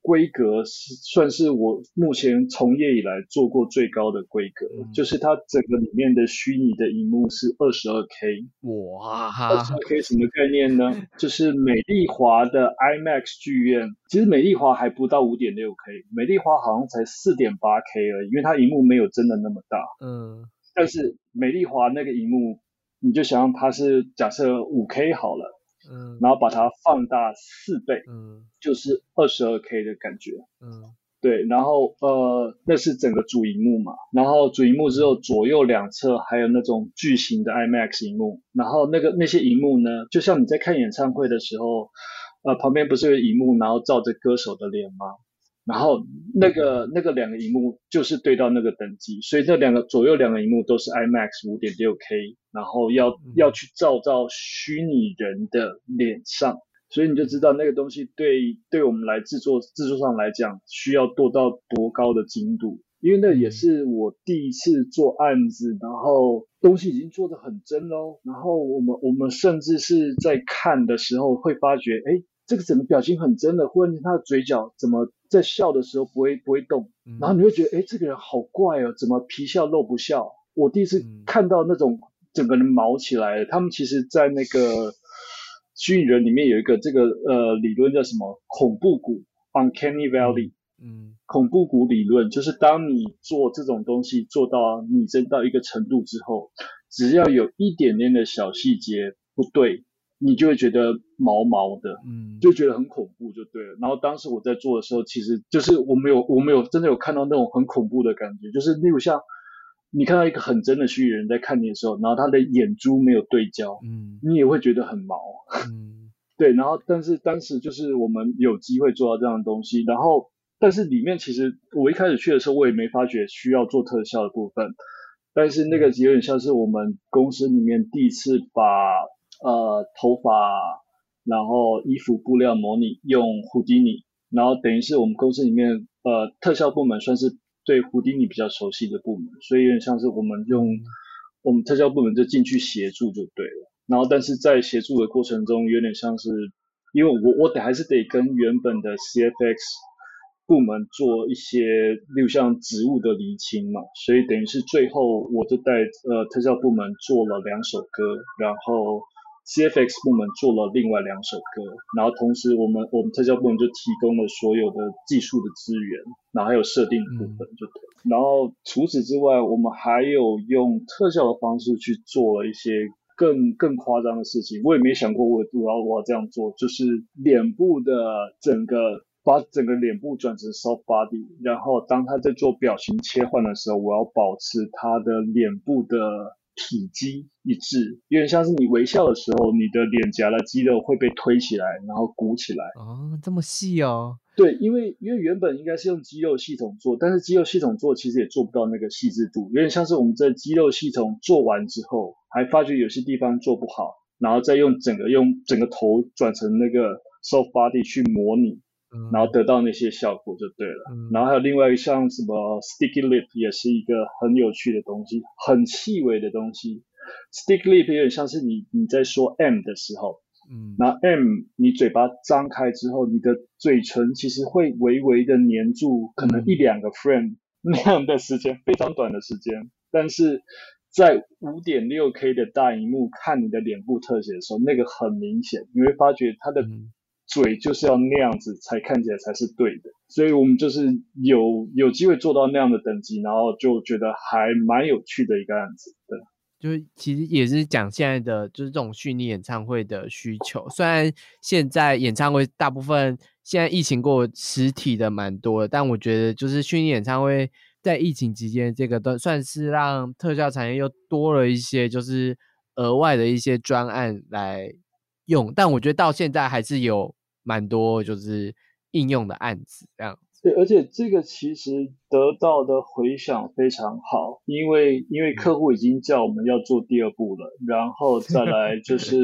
规格是算是我目前从业以来做过最高的规格，就是它整个里面的虚拟的荧幕是二十二 K，哇，二十二 K 什么概念呢？就是美丽华的 IMAX 剧院，其实美丽华还不到五点六 K，美丽华好像才四点八 K 而已，因为它荧幕没有真的那么大，嗯，但是美丽华那个荧幕，你就想象它是假设五 K 好了。嗯，然后把它放大四倍，嗯，就是二十二 K 的感觉，嗯，对，然后呃，那是整个主荧幕嘛，然后主荧幕之后左右两侧还有那种巨型的 IMAX 荧幕，然后那个那些荧幕呢，就像你在看演唱会的时候，呃，旁边不是有荧幕，然后照着歌手的脸吗？然后那个那个两个荧幕就是对到那个等级，所以这两个左右两个荧幕都是 IMAX 五点六 K，然后要要去照到虚拟人的脸上，所以你就知道那个东西对对我们来制作制作上来讲需要做到多高的精度，因为那也是我第一次做案子，然后东西已经做得很真喽，然后我们我们甚至是在看的时候会发觉，哎。这个怎么表情很真的，或者他的嘴角怎么在笑的时候不会不会动，然后你会觉得，哎，这个人好怪哦，怎么皮笑肉不笑？我第一次看到那种整个人毛起来了。他们其实，在那个虚拟人里面有一个这个呃理论叫什么恐怖谷 （Uncanny Valley）。嗯，恐怖谷理论就是当你做这种东西做到拟真到一个程度之后，只要有一点点的小细节不对。你就会觉得毛毛的，嗯，就觉得很恐怖，就对了。然后当时我在做的时候，其实就是我没有，我没有真的有看到那种很恐怖的感觉，就是例如像你看到一个很真的虚拟人在看你的时候，然后他的眼珠没有对焦，嗯，你也会觉得很毛，嗯，对。然后但是当时就是我们有机会做到这样的东西，然后但是里面其实我一开始去的时候，我也没发觉需要做特效的部分，但是那个有点像是我们公司里面第一次把。呃，头发，然后衣服布料模拟用胡迪尼，然后等于是我们公司里面呃特效部门算是对胡迪尼比较熟悉的部门，所以有点像是我们用我们特效部门就进去协助就对了。然后但是在协助的过程中，有点像是因为我我得还是得跟原本的 CFX 部门做一些，例如像植物的厘清嘛，所以等于是最后我就带呃特效部门做了两首歌，然后。CFX 部门做了另外两首歌，然后同时我们我们特效部门就提供了所有的技术的资源，然后还有设定的部分就对。然后除此之外，我们还有用特效的方式去做了一些更更夸张的事情。我也没想过我我要我要这样做，就是脸部的整个把整个脸部转成 soft body，然后当他在做表情切换的时候，我要保持他的脸部的。体积一致，有点像是你微笑的时候，你的脸颊的肌肉会被推起来，然后鼓起来。哦，这么细哦。对，因为因为原本应该是用肌肉系统做，但是肌肉系统做其实也做不到那个细致度，有点像是我们在肌肉系统做完之后，还发觉有些地方做不好，然后再用整个用整个头转成那个 soft body 去模拟。然后得到那些效果就对了。然后还有另外一个像什么 sticky lip 也是一个很有趣的东西，很细微的东西。sticky lip 有点像是你你在说 M 的时候，嗯，然后 M 你嘴巴张开之后，你的嘴唇其实会微微的粘住，可能一两个 frame 那样的时间，非常短的时间。但是在五点六 K 的大荧幕看你的脸部特写的时候，那个很明显，你会发觉它的。嘴就是要那样子才看起来才是对的，所以我们就是有有机会做到那样的等级，然后就觉得还蛮有趣的一个案子。对，就是其实也是讲现在的就是这种虚拟演唱会的需求。虽然现在演唱会大部分现在疫情过实体的蛮多，但我觉得就是虚拟演唱会在疫情期间这个都算是让特效产业又多了一些就是额外的一些专案来用，但我觉得到现在还是有。蛮多就是应用的案子这样，对，而且这个其实得到的回响非常好，因为因为客户已经叫我们要做第二步了，然后 再来就是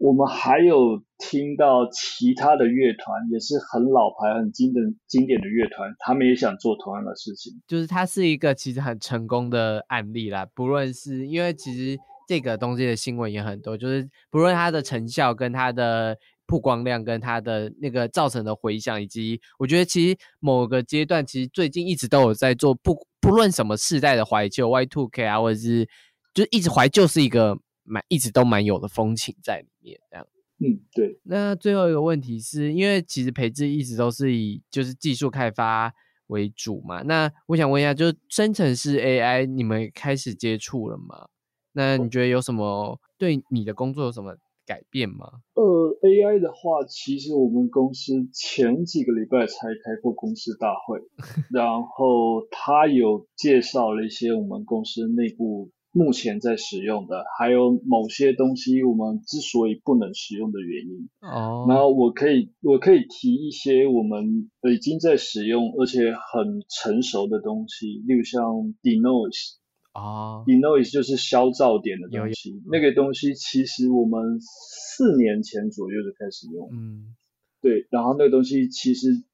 我们还有听到其他的乐团，也是很老牌、很经典、经典的乐团，他们也想做同样的事情。就是它是一个其实很成功的案例啦，不论是因为其实这个东西的新闻也很多，就是不论它的成效跟它的曝光量跟它的那个造成的回响，以及我觉得其实某个阶段，其实最近一直都有在做，不不论什么世代的怀旧，Y Two K 啊，或者是就一直怀旧是一个。蛮一直都蛮有的风情在里面，这样。嗯，对。那最后一个问题是因为其实培智一直都是以就是技术开发为主嘛。那我想问一下，就是生成式 AI 你们开始接触了吗？那你觉得有什么对你的工作有什么改变吗？呃，AI 的话，其实我们公司前几个礼拜才开过公司大会，然后他有介绍了一些我们公司内部。目前在使用的，还有某些东西，我们之所以不能使用的原因。哦。然后我可以，我可以提一些我们已经在使用而且很成熟的东西，例如像 denoise。哦。denoise 就是消噪点的东西，那个东西其实我们四年前左右就开始用。嗯。对，然后那个东西其实。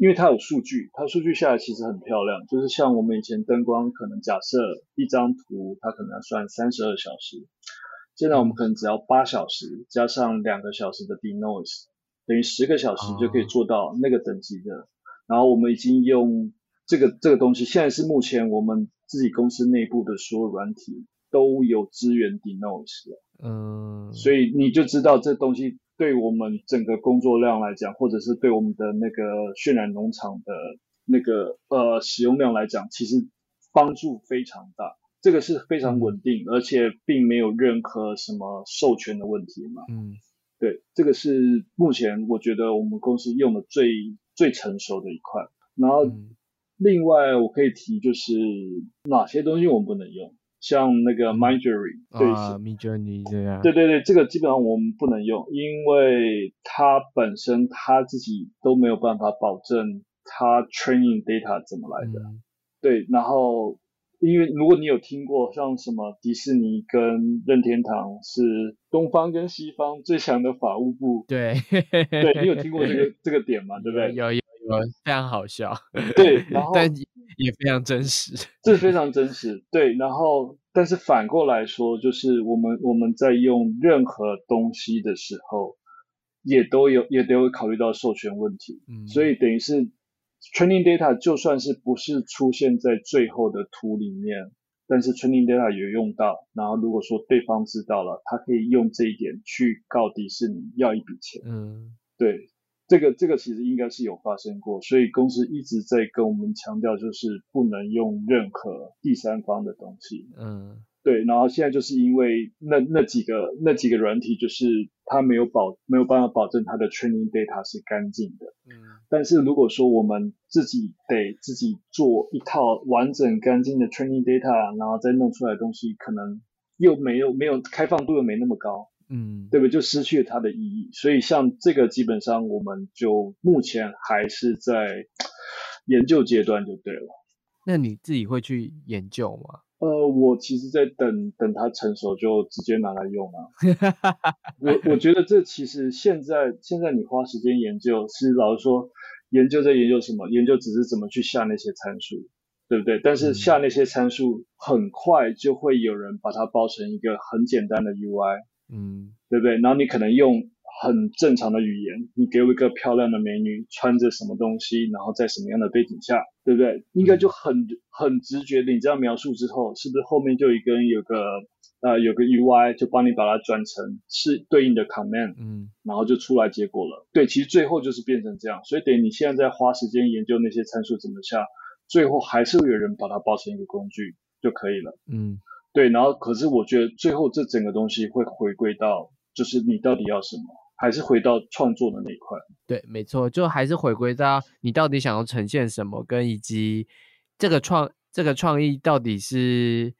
因为它有数据，它数据下来其实很漂亮，就是像我们以前灯光可能假设一张图，它可能要算三十二小时，现在我们可能只要八小时加上两个小时的 denoise，等于十个小时就可以做到那个等级的。然后我们已经用这个这个东西，现在是目前我们自己公司内部的所有软体都有支援 denoise 了。嗯，所以你就知道这东西。对我们整个工作量来讲，或者是对我们的那个渲染农场的那个呃使用量来讲，其实帮助非常大。这个是非常稳定，而且并没有任何什么授权的问题嘛。嗯，对，这个是目前我觉得我们公司用的最最成熟的一块。然后另外我可以提就是哪些东西我们不能用。像那个 Journey，对，My Journey 这样，对对对，这个基本上我们不能用，因为它本身它自己都没有办法保证它 training data 怎么来的。对，然后因为如果你有听过像什么迪士尼跟任天堂是东方跟西方最强的法务部，对，对你有听过这个 这个点吗？对不对？有有有，非常好笑。对，然后。也非常真实，这非常真实。对，然后但是反过来说，就是我们我们在用任何东西的时候，也都有也都会考虑到授权问题。嗯，所以等于是 training data 就算是不是出现在最后的图里面，但是 training data 有用到。然后如果说对方知道了，他可以用这一点去告迪士尼要一笔钱。嗯，对。这个这个其实应该是有发生过，所以公司一直在跟我们强调，就是不能用任何第三方的东西。嗯，对。然后现在就是因为那那几个那几个软体，就是它没有保没有办法保证它的 training data 是干净的。嗯。但是如果说我们自己得自己做一套完整干净的 training data，然后再弄出来的东西，可能又没有没有开放度又没那么高。嗯，对不对？就失去了它的意义。所以像这个，基本上我们就目前还是在 研究阶段，就对了。那你自己会去研究吗？呃，我其实，在等等它成熟，就直接拿来用啊。我我觉得这其实现在现在你花时间研究，是老实说，研究在研究什么？研究只是怎么去下那些参数，对不对？但是下那些参数，很快就会有人把它包成一个很简单的 UI。嗯，对不对？然后你可能用很正常的语言，你给我一个漂亮的美女穿着什么东西，然后在什么样的背景下，对不对？应该就很很直觉的，你这样描述之后，是不是后面就一个人有个呃有个 UI 就帮你把它转成是对应的 command，嗯，然后就出来结果了。对，其实最后就是变成这样，所以等于你现在在花时间研究那些参数怎么下，最后还是会有人把它包成一个工具就可以了。嗯。对，然后可是我觉得最后这整个东西会回归到，就是你到底要什么，还是回到创作的那一块。对，没错，就还是回归到你到底想要呈现什么，跟以及这个创这个创意到底是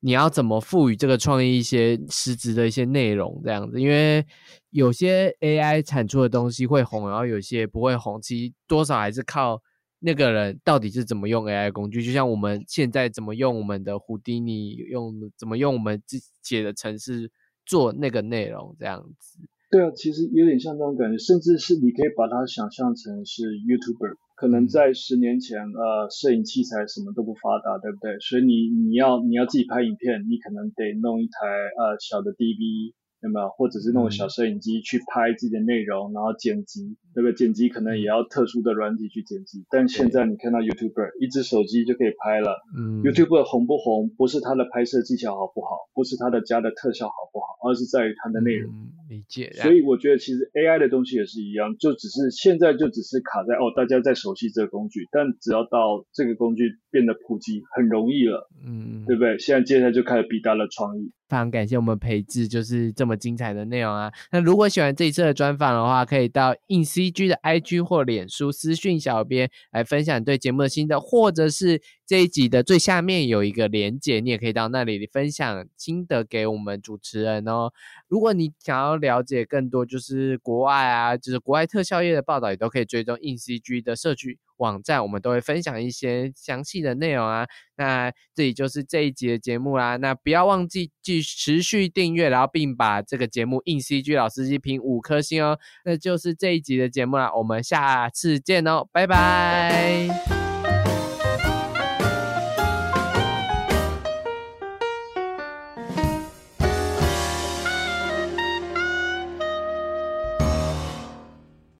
你要怎么赋予这个创意一些实质的一些内容这样子。因为有些 AI 产出的东西会红，然后有些不会红，其实多少还是靠。那个人到底是怎么用 AI 工具？就像我们现在怎么用我们的胡迪尼，用怎么用我们自己写的程式做那个内容这样子。对啊，其实有点像那种感觉，甚至是你可以把它想象成是 YouTuber。可能在十年前，呃，摄影器材什么都不发达，对不对？所以你你要你要自己拍影片，你可能得弄一台呃小的 DV。有没有？或者是那种小摄影机去拍自己的内容，然后剪辑，那个剪辑可能也要特殊的软体去剪辑。但现在你看到 YouTuber，一只手机就可以拍了。嗯，YouTuber 红不红，不是他的拍摄技巧好不好，不是他的加的特效好不好，而是在于他的内容。理解。所以我觉得其实 AI 的东西也是一样，就只是现在就只是卡在哦，大家在熟悉这个工具，但只要到这个工具变得普及，很容易了。嗯，对不对？现在接下来就开始逼大的创意。非常感谢我们培智，就是这么精彩的内容啊！那如果喜欢这一次的专访的话，可以到硬 CG 的 IG 或脸书私讯小编来分享对节目的心得，或者是这一集的最下面有一个连结，你也可以到那里分享心得给我们主持人哦。如果你想要了解更多，就是国外啊，就是国外特效业的报道，也都可以追踪硬 CG 的社区。网站我们都会分享一些详细的内容啊，那这里就是这一集的节目啦。那不要忘记继持续订阅，然后并把这个节目硬 CG 老司机评五颗星哦。那就是这一集的节目啦，我们下次见哦，拜拜。